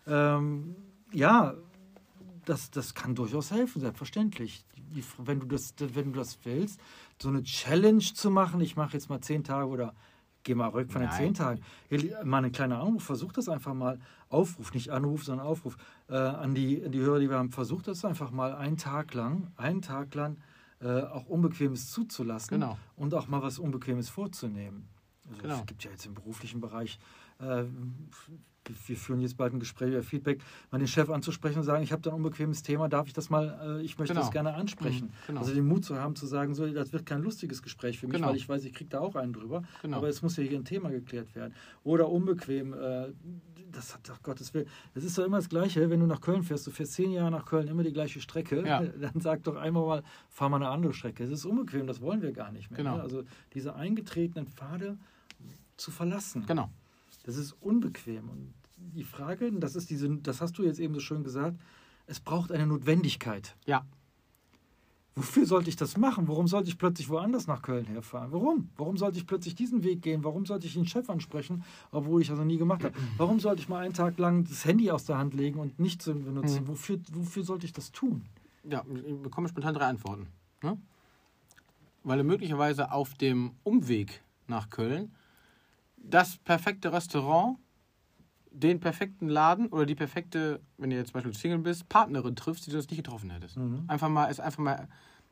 Ähm, ja, das, das kann durchaus helfen, selbstverständlich. Die, wenn, du das, wenn du das willst, so eine Challenge zu machen, ich mache jetzt mal zehn Tage oder geh mal rück von den Nein. zehn Tagen. Hier, Mal ein kleiner Anruf, versuch das einfach mal. Aufruf, nicht Anruf, sondern Aufruf äh, an, die, an die Hörer, die wir haben. Versuch das einfach mal einen Tag lang, einen Tag lang äh, auch Unbequemes zuzulassen Genau. und auch mal was Unbequemes vorzunehmen. Also Genau. Es gibt ja jetzt im beruflichen Bereich, äh, wir führen jetzt bald ein Gespräch über Feedback, mal den Chef anzusprechen und sagen, ich habe da ein unbequemes Thema, darf ich das mal, äh, ich möchte Genau. das gerne ansprechen. Mhm, genau. Also den Mut zu haben, zu sagen, so, das wird kein lustiges Gespräch für mich, Genau. weil ich weiß, ich kriege da auch einen drüber, Genau. aber es muss ja hier ein Thema geklärt werden. Oder unbequem, äh, das hat doch Gottes Willen. Das ist doch immer das Gleiche, wenn du nach Köln fährst, du fährst zehn Jahre nach Köln, immer die gleiche Strecke, Ja. *laughs* dann sag doch einmal mal, fahr mal eine andere Strecke. Es ist unbequem, das wollen wir gar nicht mehr. Genau. Ne? Also diese eingetretenen Pfade zu verlassen. Genau. Das ist unbequem. Und die Frage, das ist diese, das hast du jetzt eben so schön gesagt, es braucht eine Notwendigkeit. Ja. wofür sollte ich das machen? Warum sollte ich plötzlich woanders nach Köln herfahren? Warum? Warum sollte ich plötzlich diesen Weg gehen? Warum sollte ich den Chef ansprechen, obwohl ich das noch nie gemacht habe? *clears throat* Warum sollte ich mal einen Tag lang das Handy aus der Hand legen und nichts benutzen? Mhm. Wofür, wofür sollte ich das tun? Ja, ich bekomme spontan drei Antworten. Ne? Weil du möglicherweise auf dem Umweg nach Köln das perfekte Restaurant, den perfekten Laden oder die perfekte, wenn du jetzt zum Beispiel Single bist, Partnerin triffst, die du sonst nicht getroffen hättest. Mhm. Einfach mal, ist einfach mal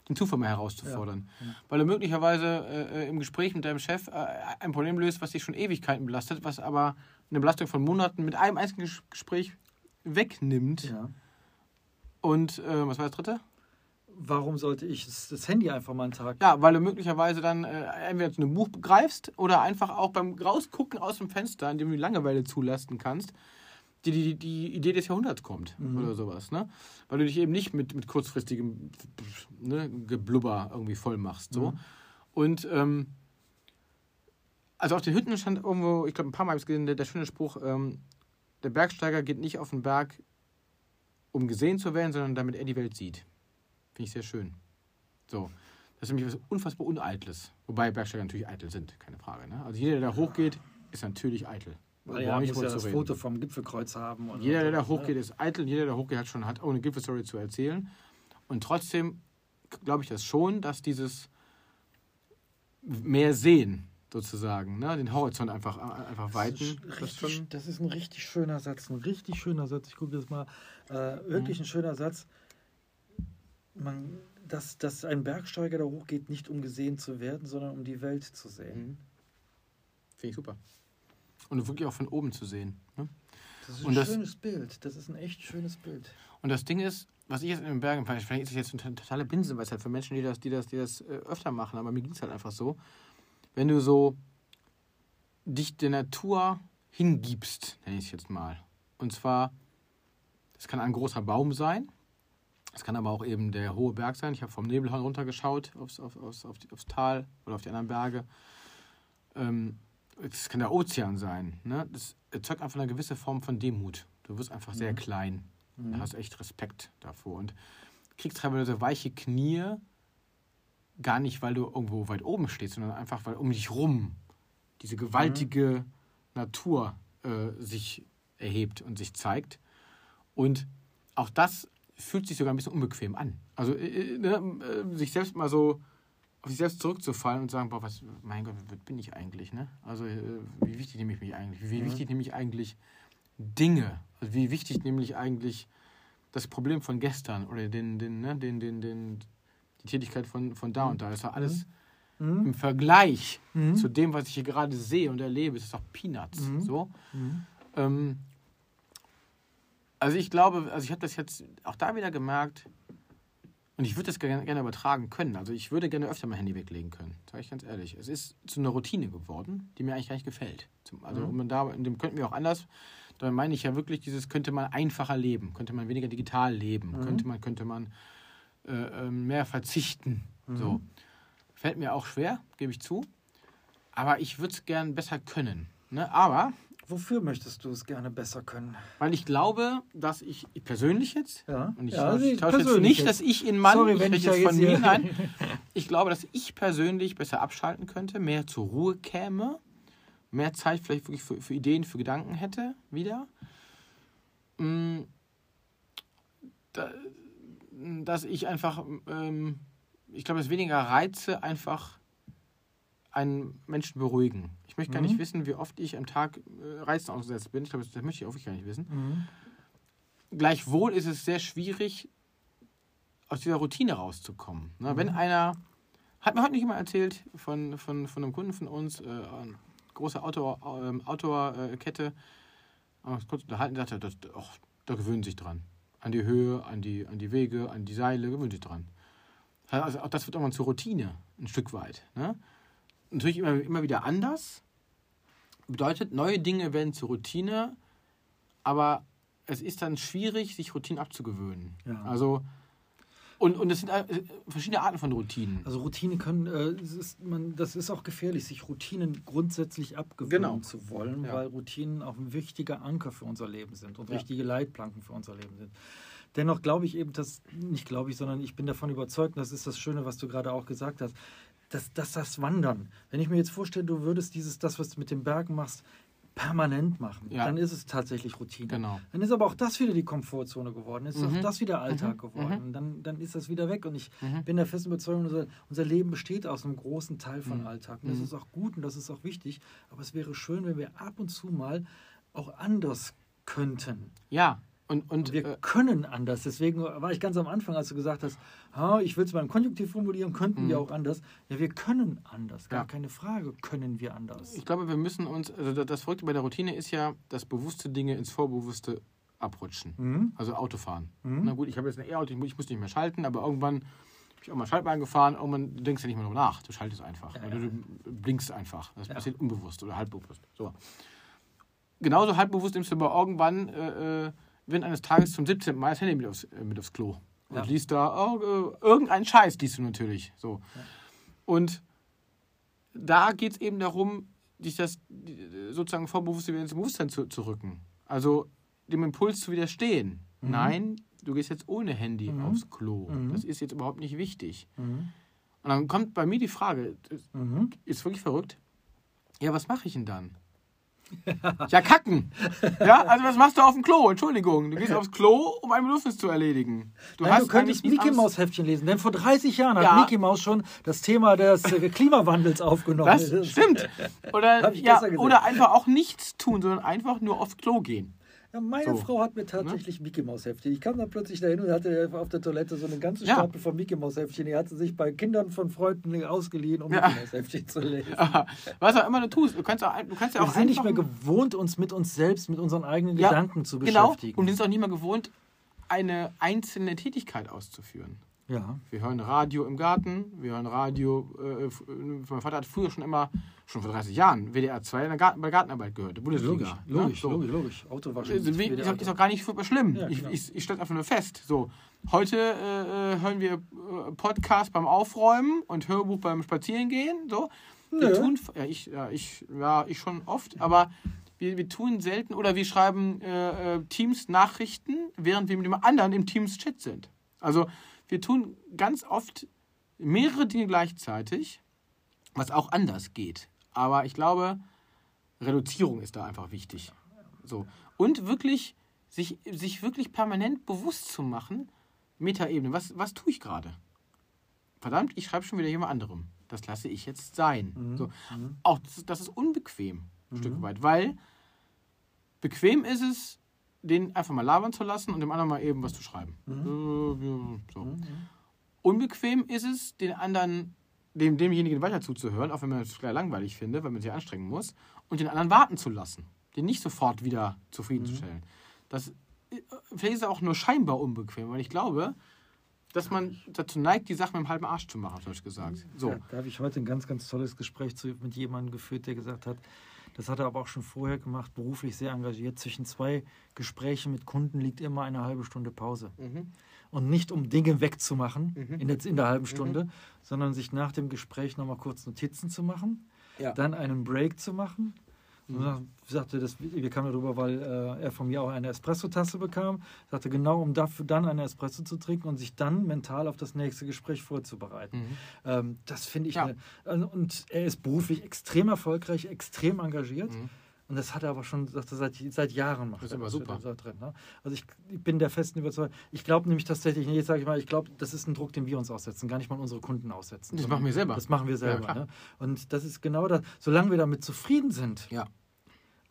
den Zufall mal herauszufordern. Ja. Ja. Weil du möglicherweise äh, im Gespräch mit deinem Chef äh, ein Problem löst, was dich schon Ewigkeiten belastet, was aber eine Belastung von Monaten mit einem einzigen Gespräch wegnimmt. Ja. Und äh, was war das dritte? Warum sollte ich das Handy einfach mal einen Tag. Ja, weil du möglicherweise dann äh, entweder zu einem Buch greifst oder einfach auch beim Rausgucken aus dem Fenster, in dem du Langeweile zulasten kannst, die, die, die Idee des Jahrhunderts kommt mhm. oder sowas. Ne? Weil du dich eben nicht mit, mit kurzfristigem ne, Geblubber irgendwie voll machst. So. Mhm. Und ähm, also auf den Hütten stand irgendwo, ich glaube ein paar Mal habe ich gesehen, der, der schöne Spruch, ähm, der Bergsteiger geht nicht auf den Berg, um gesehen zu werden, sondern damit er die Welt sieht. Finde ich sehr schön. So. Das ist nämlich was unfassbar Uneitles. Wobei Bergsteiger natürlich eitel sind, keine Frage. Ne? Also jeder, der da hochgeht, ist natürlich eitel. Weil ja, muss ja das reden. Foto vom Gipfelkreuz haben. jeder, der da ne? hochgeht, ist eitel. Jeder, der hochgeht, hat schon hat auch eine Gipfelstory zu erzählen. Und trotzdem glaube ich das schon, dass dieses mehr sehen sozusagen, ne? den Horizont einfach, einfach weiten. Das ist, richtig, das, das ist ein richtig schöner Satz, ein richtig schöner Satz. Ich gucke jetzt mal, äh, wirklich mhm. ein schöner Satz man, dass, dass ein Bergsteiger da hochgeht, nicht um gesehen zu werden, sondern um die Welt zu sehen. Mhm. Finde ich super. Und wirklich auch von oben zu sehen. Ne? Das ist ein und schönes das, Bild. Das ist ein echt schönes Bild. Und das Ding ist, was ich jetzt in den Bergen, vielleicht ist das jetzt eine totale Binsenweisheit für Menschen, die das, die das, die das äh, öfter machen, aber mir ging es halt einfach so, wenn du so dich der Natur hingibst, nenne ich es jetzt mal. Und zwar, das kann ein großer Baum sein, es kann aber auch eben der hohe Berg sein. Ich habe vom Nebelhorn runtergeschaut aufs, auf, aufs, auf die, aufs Tal oder auf die anderen Berge. Ähm, es kann der Ozean sein. Ne? Das erzeugt einfach eine gewisse Form von Demut. Du wirst einfach mhm. sehr klein. Mhm. Du hast echt Respekt davor. Und kriegst teilweise weiche Knie, gar nicht, weil du irgendwo weit oben stehst, sondern einfach, weil um dich rum diese gewaltige mhm. Natur äh, sich erhebt und sich zeigt. Und auch das fühlt sich sogar ein bisschen unbequem an. Also äh, äh, ne, äh, sich selbst mal so auf sich selbst zurückzufallen und sagen, boah, was, mein Gott, was bin ich eigentlich? Ne? Also wie wichtig nehme ich mich eigentlich? Wie mhm. wichtig nehme ich eigentlich Dinge? Also wie wichtig nämlich eigentlich das Problem von gestern oder den, den, ne, den, den, den, die Tätigkeit von, von da und da. Das war alles mhm. im Vergleich mhm. zu dem, was ich hier gerade sehe und erlebe, ist das doch Peanuts. Mhm. So. Mhm. Ähm, also ich glaube, also ich habe das jetzt auch da wieder gemerkt und ich würde das gerne, gerne übertragen können. Also ich würde gerne öfter mein Handy weglegen können, sage ich ganz ehrlich. Es ist zu einer Routine geworden, die mir eigentlich gar nicht gefällt. Also mhm. da, in dem könnten wir auch anders. Da meine ich ja wirklich, dieses könnte man einfacher leben, könnte man weniger digital leben, mhm. könnte man, könnte man äh, ähm, mehr verzichten. Mhm. So. Fällt mir auch schwer, gebe ich zu. Aber ich würde es gern besser können. Ne? Aber Wofür möchtest du es gerne besser können? Weil ich glaube, dass ich persönlich jetzt, ja, und ich ja, tausche, tausche jetzt nicht, dass ich in Mann, Sorry, ich wenn ich jetzt von mir nein, *laughs* ich glaube, dass ich persönlich besser abschalten könnte, mehr zur Ruhe käme, mehr Zeit vielleicht wirklich für, für Ideen, für Gedanken hätte, wieder. Mm, dass ich einfach, ähm, ich glaube, dass weniger Reize einfach einen Menschen beruhigen. Ich möchte gar nicht mhm. wissen, wie oft ich am Tag äh, Reizen ausgesetzt bin. Ich glaube, das möchte ich auch wirklich gar nicht wissen. Mhm. Gleichwohl ist es sehr schwierig, aus dieser Routine rauszukommen. Ne? Mhm. Wenn einer, hat mir heute nicht immer erzählt von, von, von einem Kunden von uns, äh, eine große ähm, Outdoor-Kette, äh, äh, kurz unterhalten, sagte, das, ach, da gewöhnen sich dran. An die Höhe, an die, an die Wege, an die Seile, gewöhnen sich dran. Also auch das wird irgendwann zur Routine, ein Stück weit. Ne? Natürlich immer, immer wieder anders, bedeutet, neue Dinge werden zur Routine, aber es ist dann schwierig, sich Routinen abzugewöhnen. Ja. Also und, und es sind äh, verschiedene Arten von Routinen. Also Routine können, äh, das, ist, man, das ist auch gefährlich, sich Routinen grundsätzlich abgewöhnen genau. zu wollen, ja. weil Routinen auch ein wichtiger Anker für unser Leben sind und ja. wichtige Leitplanken für unser Leben sind. dennoch glaube ich eben, dass, nicht glaube ich, sondern ich bin davon überzeugt, und das ist das Schöne, was du gerade auch gesagt hast, dass, dass das Wandern, wenn ich mir jetzt vorstelle, du würdest dieses, das, was du mit den Bergen machst, permanent machen, Ja. dann ist es tatsächlich Routine. Genau. Dann ist aber auch das wieder die Komfortzone geworden, ist Mhm. auch das wieder Alltag Mhm. geworden. Dann, dann ist das wieder weg. Und ich Mhm. bin der festen Überzeugung, unser, unser Leben besteht aus einem großen Teil von Mhm. Alltag. Und das Mhm. ist auch gut und das ist auch wichtig. Aber es wäre schön, wenn wir ab und zu mal auch anders könnten. Ja, und, und Und wir äh, können anders. Deswegen war ich ganz am Anfang, als du gesagt hast, "Ha, ich will es beim Konjunktiv formulieren, könnten wir Mhm. auch anders. Ja, wir können anders. Gar Ja. keine Frage, können wir anders. ich glaube, wir müssen uns, also das- Verrückte bei der Routine ist ja, dass bewusste Dinge ins Vorbewusste abrutschen. Mhm. Also Autofahren. Mhm. Na gut, ich habe jetzt ein E-Auto, ich mu- ich muss nicht mehr schalten, aber irgendwann habe ich auch mal Schaltbahn gefahren, irgendwann du denkst ja nicht mehr drüber nach. Du schaltest einfach. Ja, Oder ja. du blinkst einfach. Das passiert unbewusst oder halbbewusst. So. Genauso halbbewusst nimmst du aber irgendwann äh, äh, während eines Tages zum 17. Mal das Handy mit aufs, äh, mit aufs Klo. Und Ja. liest da oh, äh, irgendeinen Scheiß, liest du natürlich. So. Und da geht es eben darum, dich das sozusagen vorbewusst wieder ins Bewusstsein zu, zu rücken. Also dem Impuls zu widerstehen. Mhm. Nein, du gehst jetzt ohne Handy Mhm. aufs Klo. Mhm. Das ist jetzt überhaupt nicht wichtig. Mhm. Und dann kommt bei mir die Frage, das Mhm. ist wirklich verrückt. Ja, was mache ich denn dann? Ja, kacken. Ja, also was machst du auf dem Klo? Entschuldigung, du gehst aufs Klo, um ein Bedürfnis zu erledigen. Du Nein, du könntest Mickey Maus Heftchen lesen, denn vor 30 Jahren Ja. hat Mickey Maus schon das Thema des äh, Klimawandels aufgenommen. Das stimmt. *laughs* Oder, ja, oder einfach auch nichts tun, sondern einfach nur aufs Klo gehen. Ja, meine So. Ne? Frau hat mir tatsächlich Mickey Maus Heftchen. Ich kam dann plötzlich dahin und hatte auf der Toilette so eine ganze Ja. Stapel von Mickey Maus Heftchen. Die hat sie sich bei Kindern von Freunden ausgeliehen, um Ja. Mickey Maus Heftchen zu lesen. Was auch immer du tust, du kannst, auch, du kannst ja Wir auch sind nicht mehr gewohnt, uns mit uns selbst, mit unseren eigenen Ja, Gedanken zu Genau, beschäftigen. und wir sind auch nicht mehr gewohnt, eine einzelne Tätigkeit auszuführen. Ja. Wir hören Radio im Garten, wir hören Radio, äh, mein Vater hat früher schon immer, schon vor 30 Jahren, WDR 2 in der Garten, bei Gartenarbeit gehört, Bundesliga. Logisch, ne? logisch, So. logisch, logisch. Autowaschen. Also, wie- ist, auch, ist auch gar nicht super schlimm. Ja, ich genau. ich, ich stelle einfach nur fest. So, heute äh, äh, hören wir äh, Podcast beim Aufräumen und Hörbuch beim Spazierengehen. So. Wir Nö. tun, ja, ich, ja, ich, ja, ich schon oft, aber wir, wir tun selten oder wir schreiben äh, äh, Teams Nachrichten, während wir mit dem anderen im Teams Chat sind. Also wir tun ganz oft mehrere Dinge gleichzeitig, was auch anders geht. Aber ich glaube, Reduzierung ist da einfach wichtig. So. Und wirklich, sich, sich wirklich permanent bewusst zu machen, Metaebene, was, was tue ich gerade? Verdammt, ich schreibe schon wieder jemand anderem. Das lasse ich jetzt sein. Mhm. So. Auch das, das ist unbequem, ein Stück weit, weil bequem ist es, den einfach mal labern zu lassen und dem anderen mal eben was zu schreiben. Äh, ja, So. Unbequem ist es, den anderen, dem, demjenigen weiter zuzuhören, auch wenn man es gleich langweilig findet, weil man sich anstrengen muss, und den anderen warten zu lassen, den nicht sofort wieder zufriedenzustellen. Das, äh, vielleicht ist es auch nur scheinbar unbequem, weil ich glaube, dass man dazu neigt, die Sachen mit dem halben Arsch zu machen, habe ich gesagt. So. Ja, da habe ich heute ein ganz, ganz tolles Gespräch mit jemandem geführt, der gesagt hat, das hat er aber auch schon vorher gemacht, beruflich sehr engagiert. Zwischen zwei Gesprächen mit Kunden liegt immer eine halbe Stunde Pause. Mhm. Und nicht um Dinge wegzumachen Mhm. in, der, in der halben Stunde, sondern sich nach dem Gespräch nochmal kurz Notizen zu machen, Ja. dann einen Break zu machen. Und dann sagte das, wir kamen darüber, weil äh, er von mir auch eine Espresso-Tasse bekam. Sagte genau, um dafür dann eine Espresso zu trinken und sich dann mental auf das nächste Gespräch vorzubereiten. Mhm. Ähm, das finde ich. Ja. Eine, also, und er ist beruflich extrem erfolgreich, extrem engagiert. Mhm. Und das hat er aber schon sagt er, seit, seit Jahren macht Das ist er das super. drin. Ne? Also ich, ich bin der festen Überzeugung. Ich glaube nämlich tatsächlich, nee, jetzt sage ich mal, ich glaube, das ist ein Druck, den wir uns aussetzen, gar nicht mal unsere Kunden aussetzen. Das machen wir selber. Das machen wir selber. klar. ne? Und das ist genau das. Solange wir damit zufrieden sind, Ja.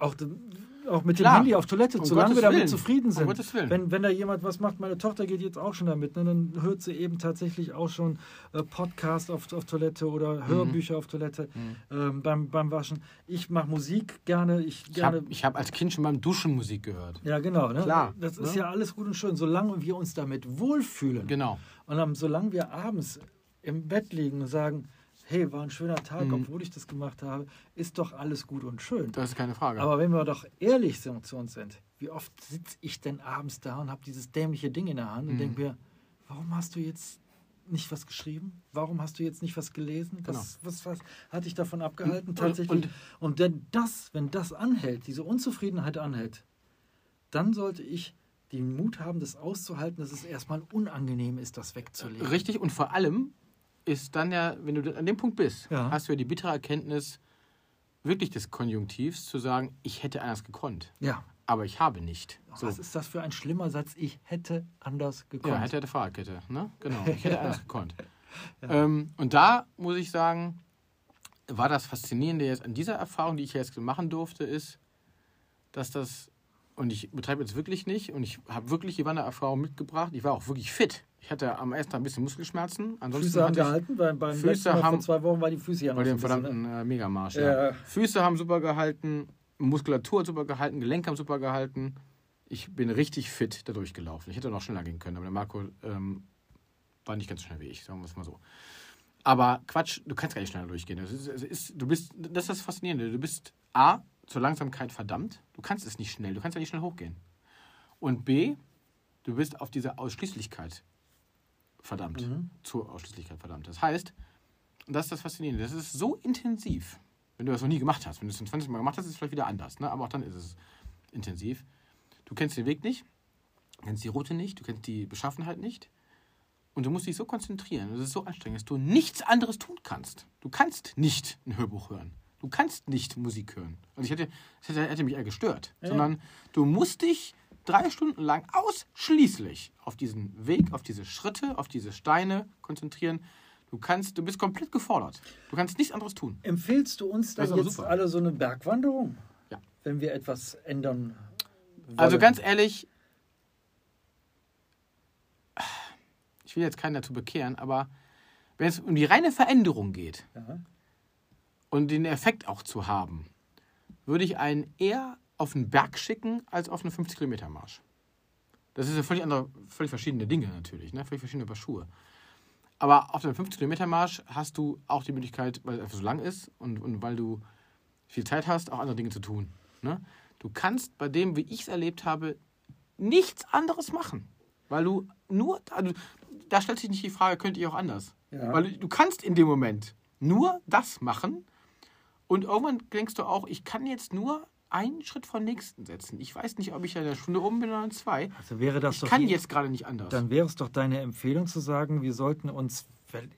Auch, auch mit dem Klar. Handy auf Toilette, Um solange Gottes wir damit Willen. zufrieden Um sind. Gottes Willen. Wenn, wenn da jemand was macht, meine Tochter geht jetzt auch schon damit, ne, dann hört sie eben tatsächlich auch schon äh, Podcast auf, auf Toilette Mhm. oder Hörbücher auf Toilette ähm, beim, beim Waschen. Ich mache Musik gerne. Ich Ich gerne habe ich hab als Kind schon beim Duschen Musik gehört. ja, genau. Ne? Klar, Das ist ne? ja alles gut und schön, solange wir uns damit wohlfühlen. Genau. Und dann, solange wir abends im Bett liegen und sagen, hey, war ein schöner Tag, Mhm. obwohl ich das gemacht habe, ist doch alles gut und schön. Das ist keine Frage. Aber wenn wir doch ehrlich zu uns sind, wie oft sitze ich denn abends da und habe dieses dämliche Ding in der Hand und Mhm. denke mir, warum hast du jetzt nicht was geschrieben? Warum hast du jetzt nicht was gelesen? Was, was, was hat dich davon abgehalten Und- tatsächlich? und- Und, denn das, wenn das anhält, diese Unzufriedenheit anhält, dann sollte ich den Mut haben, das auszuhalten, dass es erstmal unangenehm ist, das wegzulegen. Richtig, und vor allem ist dann ja, wenn du an dem Punkt bist, Ja. hast du ja die bittere Erkenntnis wirklich des Konjunktivs zu sagen, ich hätte anders gekonnt, Ja. aber ich habe nicht. So. Was ist das für ein schlimmer Satz? Ich hätte anders gekonnt. Ja, hätte, hätte Fahrradkette, ne? Genau, *laughs* ich hätte anders gekonnt. Ähm, und da muss ich sagen, war das Faszinierende jetzt an dieser Erfahrung, die ich jetzt machen durfte, ist, dass das, und ich betreibe jetzt wirklich nicht, und ich habe wirklich die Wandererfahrung mitgebracht, ich war auch wirklich fit. Ich hatte am ersten Tag ein bisschen Muskelschmerzen, ansonsten Füße haben gehalten, beim, beim Füße letzten haben- vor zwei Wochen war die Füße ja noch bei dem ein bisschen, verdammten ne? äh, Megamarsch. Ja. Ja. Füße haben super gehalten, Muskulatur hat super gehalten, Gelenke haben super gehalten. Ich bin richtig fit da durchgelaufen. Ich hätte noch schneller gehen können, aber der Marco ähm, war nicht ganz so schnell wie ich, sagen wir es mal so. Aber Quatsch, du kannst gar nicht schneller durchgehen. Das ist, ist, du bist, das ist das Faszinierende. Du bist A, zur Langsamkeit verdammt. Du kannst es nicht schnell, du kannst ja nicht schnell hochgehen. Und B, du bist auf diese Ausschließlichkeit verdammt. Mhm. Zur Ausschließlichkeit verdammt. Das heißt, und das ist das Faszinierende, das ist so intensiv, wenn du das noch nie gemacht hast. Wenn du es zum 20 Mal gemacht hast, ist es vielleicht wieder anders. Ne? Aber auch dann ist es intensiv. Du kennst den Weg nicht, du kennst die Route nicht, du kennst die Beschaffenheit nicht. Und du musst dich so konzentrieren, das ist so anstrengend, dass du nichts anderes tun kannst. Du kannst nicht ein Hörbuch hören. Du kannst nicht Musik hören. Also ich hätte, das hätte, hätte mich eher gestört. Ja. Sondern du musst dich drei Stunden lang ausschließlich auf diesen Weg, auf diese Schritte, auf diese Steine konzentrieren. Du kannst, du bist komplett gefordert. Du kannst nichts anderes tun. Empfehlst du uns dann jetzt super. alle so eine Bergwanderung? Ja. Wenn wir etwas ändern wollen? Also ganz ehrlich, ich will jetzt keinen dazu bekehren, aber wenn es um die reine Veränderung geht Ja. und den Effekt auch zu haben, würde ich einen eher auf einen Berg schicken als auf einen 50-Kilometer-Marsch. Das ist ja völlig andere, völlig verschiedene Dinge natürlich, ne? völlig verschiedene Paar Schuhe. Aber auf einem 50-Kilometer-Marsch hast du auch die Möglichkeit, weil es einfach so lang ist und, und weil du viel Zeit hast, auch andere Dinge zu tun. Ne? Du kannst bei dem, wie ich es erlebt habe, nichts anderes machen. Weil du nur, also, da stellt sich nicht die Frage, könnte ich auch anders. Ja. Weil du, du kannst in dem Moment nur das machen und irgendwann denkst du auch, ich kann jetzt nur einen Schritt den nächsten setzen. Ich weiß nicht, ob ich in einer Stunde oben bin oder in zwei. Also wäre das Ich doch kann die- jetzt gerade nicht anders. Dann wäre es doch deine Empfehlung zu sagen, wir sollten uns, weil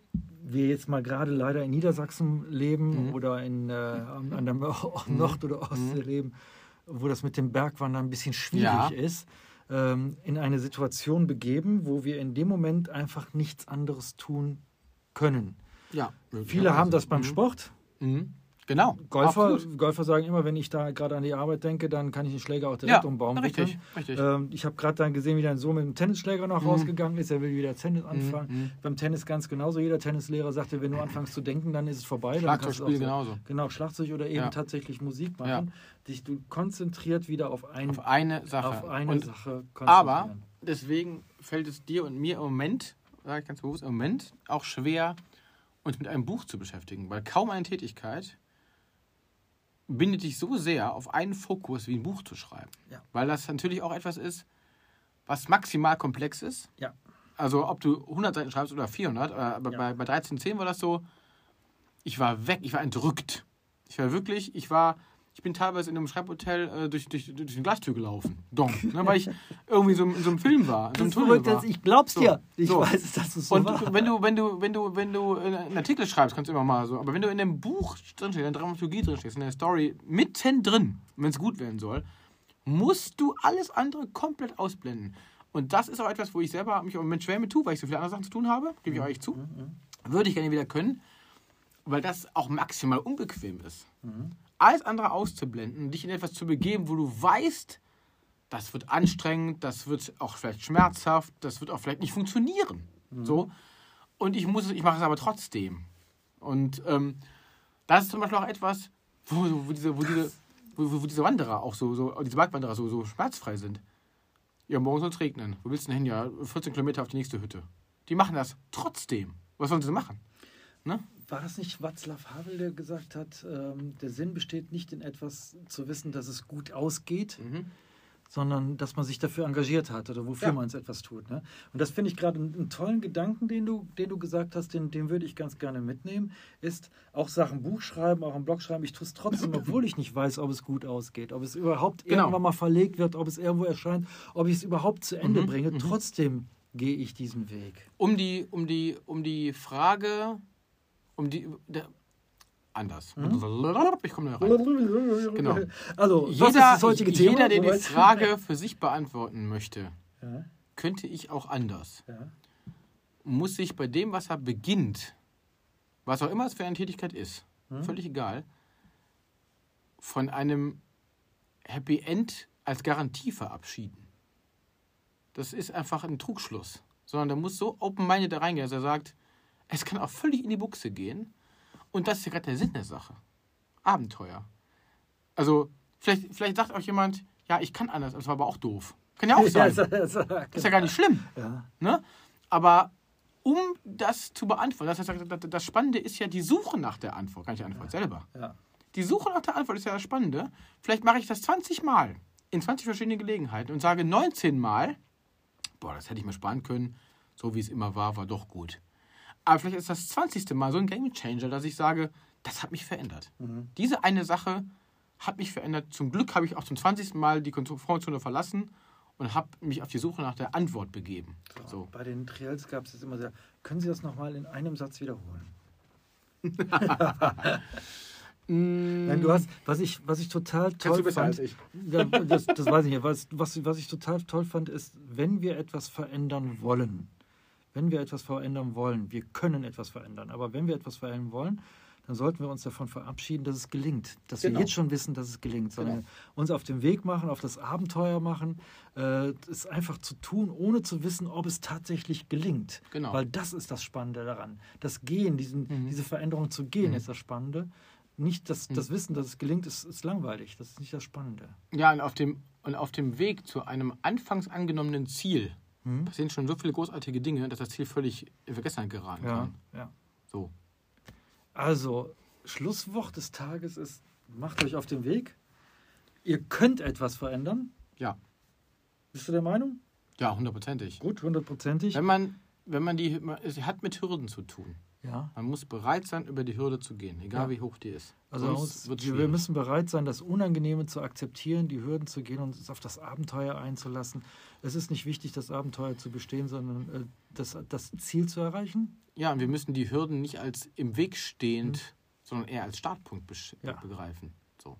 wir jetzt mal gerade leider in Niedersachsen leben Mhm. oder in, äh, an der Nord- oder Ostsee leben, wo das mit dem Bergwandern ein bisschen schwierig Ja. ist, ähm, in eine Situation begeben, wo wir in dem Moment einfach nichts anderes tun können. ja, Viele haben das beim Mhm. Sport. Mhm. Genau. Golfer, absolut. Golfer sagen immer, wenn ich da gerade an die Arbeit denke, dann kann ich den Schläger auch direkt Ja, um Baum richtig, richtig. Ähm, ich habe gerade dann gesehen, wie dein Sohn mit dem Tennisschläger noch Mhm. rausgegangen ist. Er will wieder Tennis anfangen. mhm. Beim Tennis ganz genauso. Jeder Tennislehrer sagte, wenn du anfängst zu denken, dann ist es vorbei. Schlagzeugspiel so- genauso. Genau, Schlagzeug oder eben Ja. tatsächlich Musik Ja. machen. Dich du konzentriert wieder auf, ein, Auf eine Sache. auf eine und, Sache aber deswegen fällt es dir und mir im Moment, sage ich ganz bewusst, im Moment auch schwer, uns mit einem Buch zu beschäftigen, weil kaum eine Tätigkeit bindet dich so sehr auf einen Fokus wie ein Buch zu schreiben. Ja. Weil das natürlich auch etwas ist, was maximal komplex ist. Ja. Also ob du 100 Seiten schreibst oder 400, aber Ja. bei, bei 1310 war das so, ich war weg, ich war entrückt. Ich war wirklich, ich war, ich bin teilweise in einem Schreibhotel äh, durch, durch, durch eine Glastür gelaufen. Dong. Ne, weil ich *laughs* irgendwie so in so einem Film war, in so einem Tunnel war. ich glaub's So, dir. Ich so. weiß, dass es so Und war. wenn du, wenn du, wenn du, wenn du einen Artikel schreibst, kannst du immer mal so, aber wenn du in dem Buch drinstehst, in der Dramaturgie drinstehst, in der Story, mittendrin, wenn es gut werden soll, musst du alles andere komplett ausblenden. Und das ist auch etwas, wo ich selber mich im schwer mit tue, weil ich so viele andere Sachen zu tun habe, gebe ich euch zu. Würde ich gerne wieder können, weil das auch maximal unbequem ist. Alles andere auszublenden, dich in etwas zu begeben, wo du weißt, das wird anstrengend, das wird auch vielleicht schmerzhaft, das wird auch vielleicht nicht funktionieren. So. Und ich muss ich mache es aber trotzdem. Und ähm, das ist zum Beispiel auch etwas, wo, wo, diese, wo, diese, wo, wo diese Wanderer auch so, so diese Bergwanderer so, so schmerzfrei sind. Ja, morgen soll es regnen. Wo willst du denn hin? Ja, 14 Kilometer auf die nächste Hütte. Die machen das trotzdem. Was sollen sie machen? Ne? War das nicht Václav Havel, der gesagt hat, ähm, der Sinn besteht nicht in etwas zu wissen, dass es gut ausgeht, Mhm. sondern dass man sich dafür engagiert hat oder wofür Ja. man es etwas tut. Ne? Und das finde ich gerade einen, einen tollen Gedanken, den du, den du gesagt hast, den, den würde ich ganz gerne mitnehmen, ist auch Sachen Buch schreiben, auch im Blog schreiben. Ich tue es trotzdem, *laughs* obwohl ich nicht weiß, ob es gut ausgeht, ob es überhaupt Genau. irgendwann mal verlegt wird, ob es irgendwo erscheint, ob ich es überhaupt zu Ende Mhm, bringe. mhm. Trotzdem gehe ich diesen Weg. Um die, um die, um die Frage, um die. Der, anders. Ich komme da rein. Genau. Also, Jeder, jeder, der die? Frage für sich beantworten möchte, Ja, könnte ich auch anders. ja. Muss sich bei dem, was er beginnt, was auch immer es für eine Tätigkeit ist, Hm? völlig egal, von einem Happy End als Garantie verabschieden. Das ist einfach ein Trugschluss. Sondern der muss so open-minded da reingehen, dass er sagt, es kann auch völlig in die Buchse gehen. Und das ist ja gerade der Sinn der Sache. Abenteuer. Also, vielleicht, vielleicht sagt auch jemand, ja, ich kann anders, das war aber auch doof. Kann ja auch *laughs* sein. Ja, ist ja gar nicht schlimm. ja. Ne? Aber um das zu beantworten, das, heißt, das- Spannende ist ja die Suche nach der Antwort, gar nicht die Antwort selber. Ja. Die Suche nach der Antwort ist ja das Spannende. Vielleicht mache ich das 20 Mal in 20 verschiedenen Gelegenheiten und sage 19 Mal, boah, das hätte ich mir sparen können, so wie es immer war, war doch gut. Aber vielleicht ist das 20. Mal so ein Game Changer, dass ich sage, das hat mich verändert. Mhm. Diese eine Sache hat mich verändert. Zum Glück habe ich auch zum 20. Mal die Komfortzone verlassen und habe mich auf die Suche nach der Antwort begeben. So. Bei den Trials gab es jetzt immer sehr. Können Sie das nochmal in einem Satz wiederholen? *laughs* Nein, du hast, was ich, was ich total Kannst toll besser fand, ich. Ja, das, das weiß ich nicht. Was, was, was ich total toll fand, ist, wenn wir etwas verändern wollen, wenn wir etwas verändern wollen, wir können etwas verändern, aber wenn wir etwas verändern wollen, dann sollten wir uns davon verabschieden, dass es gelingt. Dass Genau. wir jetzt schon wissen, dass es gelingt, sondern Genau. uns auf den Weg machen, auf das Abenteuer machen, äh, es einfach zu tun, ohne zu wissen, ob es tatsächlich gelingt. Genau. Weil das ist das Spannende daran. Das Gehen, diesen, Mhm. diese Veränderung zu gehen, Mhm. ist das Spannende. Nicht das, das Mhm. Wissen, dass es gelingt, ist, ist langweilig. Das ist nicht das Spannende. Ja, und auf, dem, und auf dem Weg zu einem anfangs angenommenen Ziel Hm? passieren schon so viele großartige Dinge, dass das Ziel völlig in Vergessenheit geraten Ja, kann. ja. So. Also, Schlusswort des Tages ist, macht euch auf den Weg. Ihr könnt etwas verändern. Ja. Bist du der Meinung? Ja, hundertprozentig. Gut, hundertprozentig. Wenn man, wenn man die, es hat mit Hürden zu tun. Ja. Man muss bereit sein, über die Hürde zu gehen, egal Ja. wie hoch die ist. Also uns, wir, müssen bereit sein, das Unangenehme zu akzeptieren, die Hürden zu gehen und uns auf das Abenteuer einzulassen. Es ist nicht wichtig, das Abenteuer zu bestehen, sondern äh, das, das Ziel zu erreichen. Ja, und wir müssen die Hürden nicht als im Weg stehend, sondern eher als Startpunkt Ja. begreifen. So.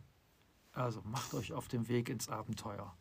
Also macht euch auf den Weg ins Abenteuer.